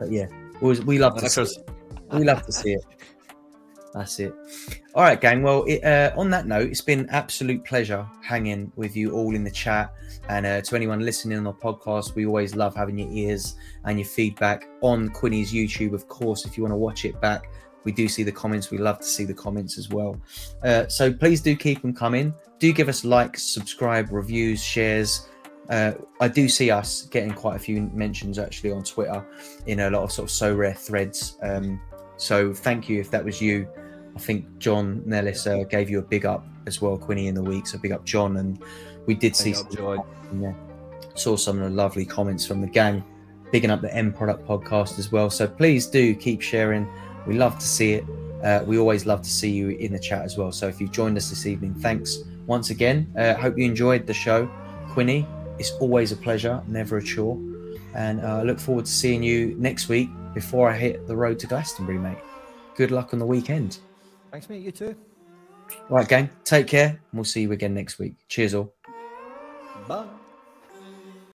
A: but yeah, we, we love to see we love to see it. That's it. All right, gang. Well, it, uh, on that note, it's been absolute pleasure hanging with you all in the chat. And uh, to anyone listening on the podcast, we always love having your ears and your feedback on Quinny's YouTube. Of course, if you want to watch it back, we do see the comments. We love to see the comments as well. Uh, so please do keep them coming. Do give us likes, subscribe, reviews, shares. Uh, I do see us getting quite a few mentions actually on Twitter in a lot of sort of Sorare threads. Um, so thank you if that was you. I think John Nellis uh, gave you a big up as well, Quinny, in the week. So big up, John. And we did see some, yeah, saw some of the lovely comments from the gang, bigging up the End Product podcast as well. So please do keep sharing. We love to see it. Uh, we always love to see you in the chat as well. So if you've joined us this evening, thanks once again. Uh, hope you enjoyed the show, Quinny. It's always a pleasure, never a chore. And uh, I look forward to seeing you next week before I hit the road to Glastonbury, mate. Good luck on the weekend.
B: Thanks, mate. You too.
A: Right, gang. Take care. And we'll see you again next week. Cheers, all.
B: Bye.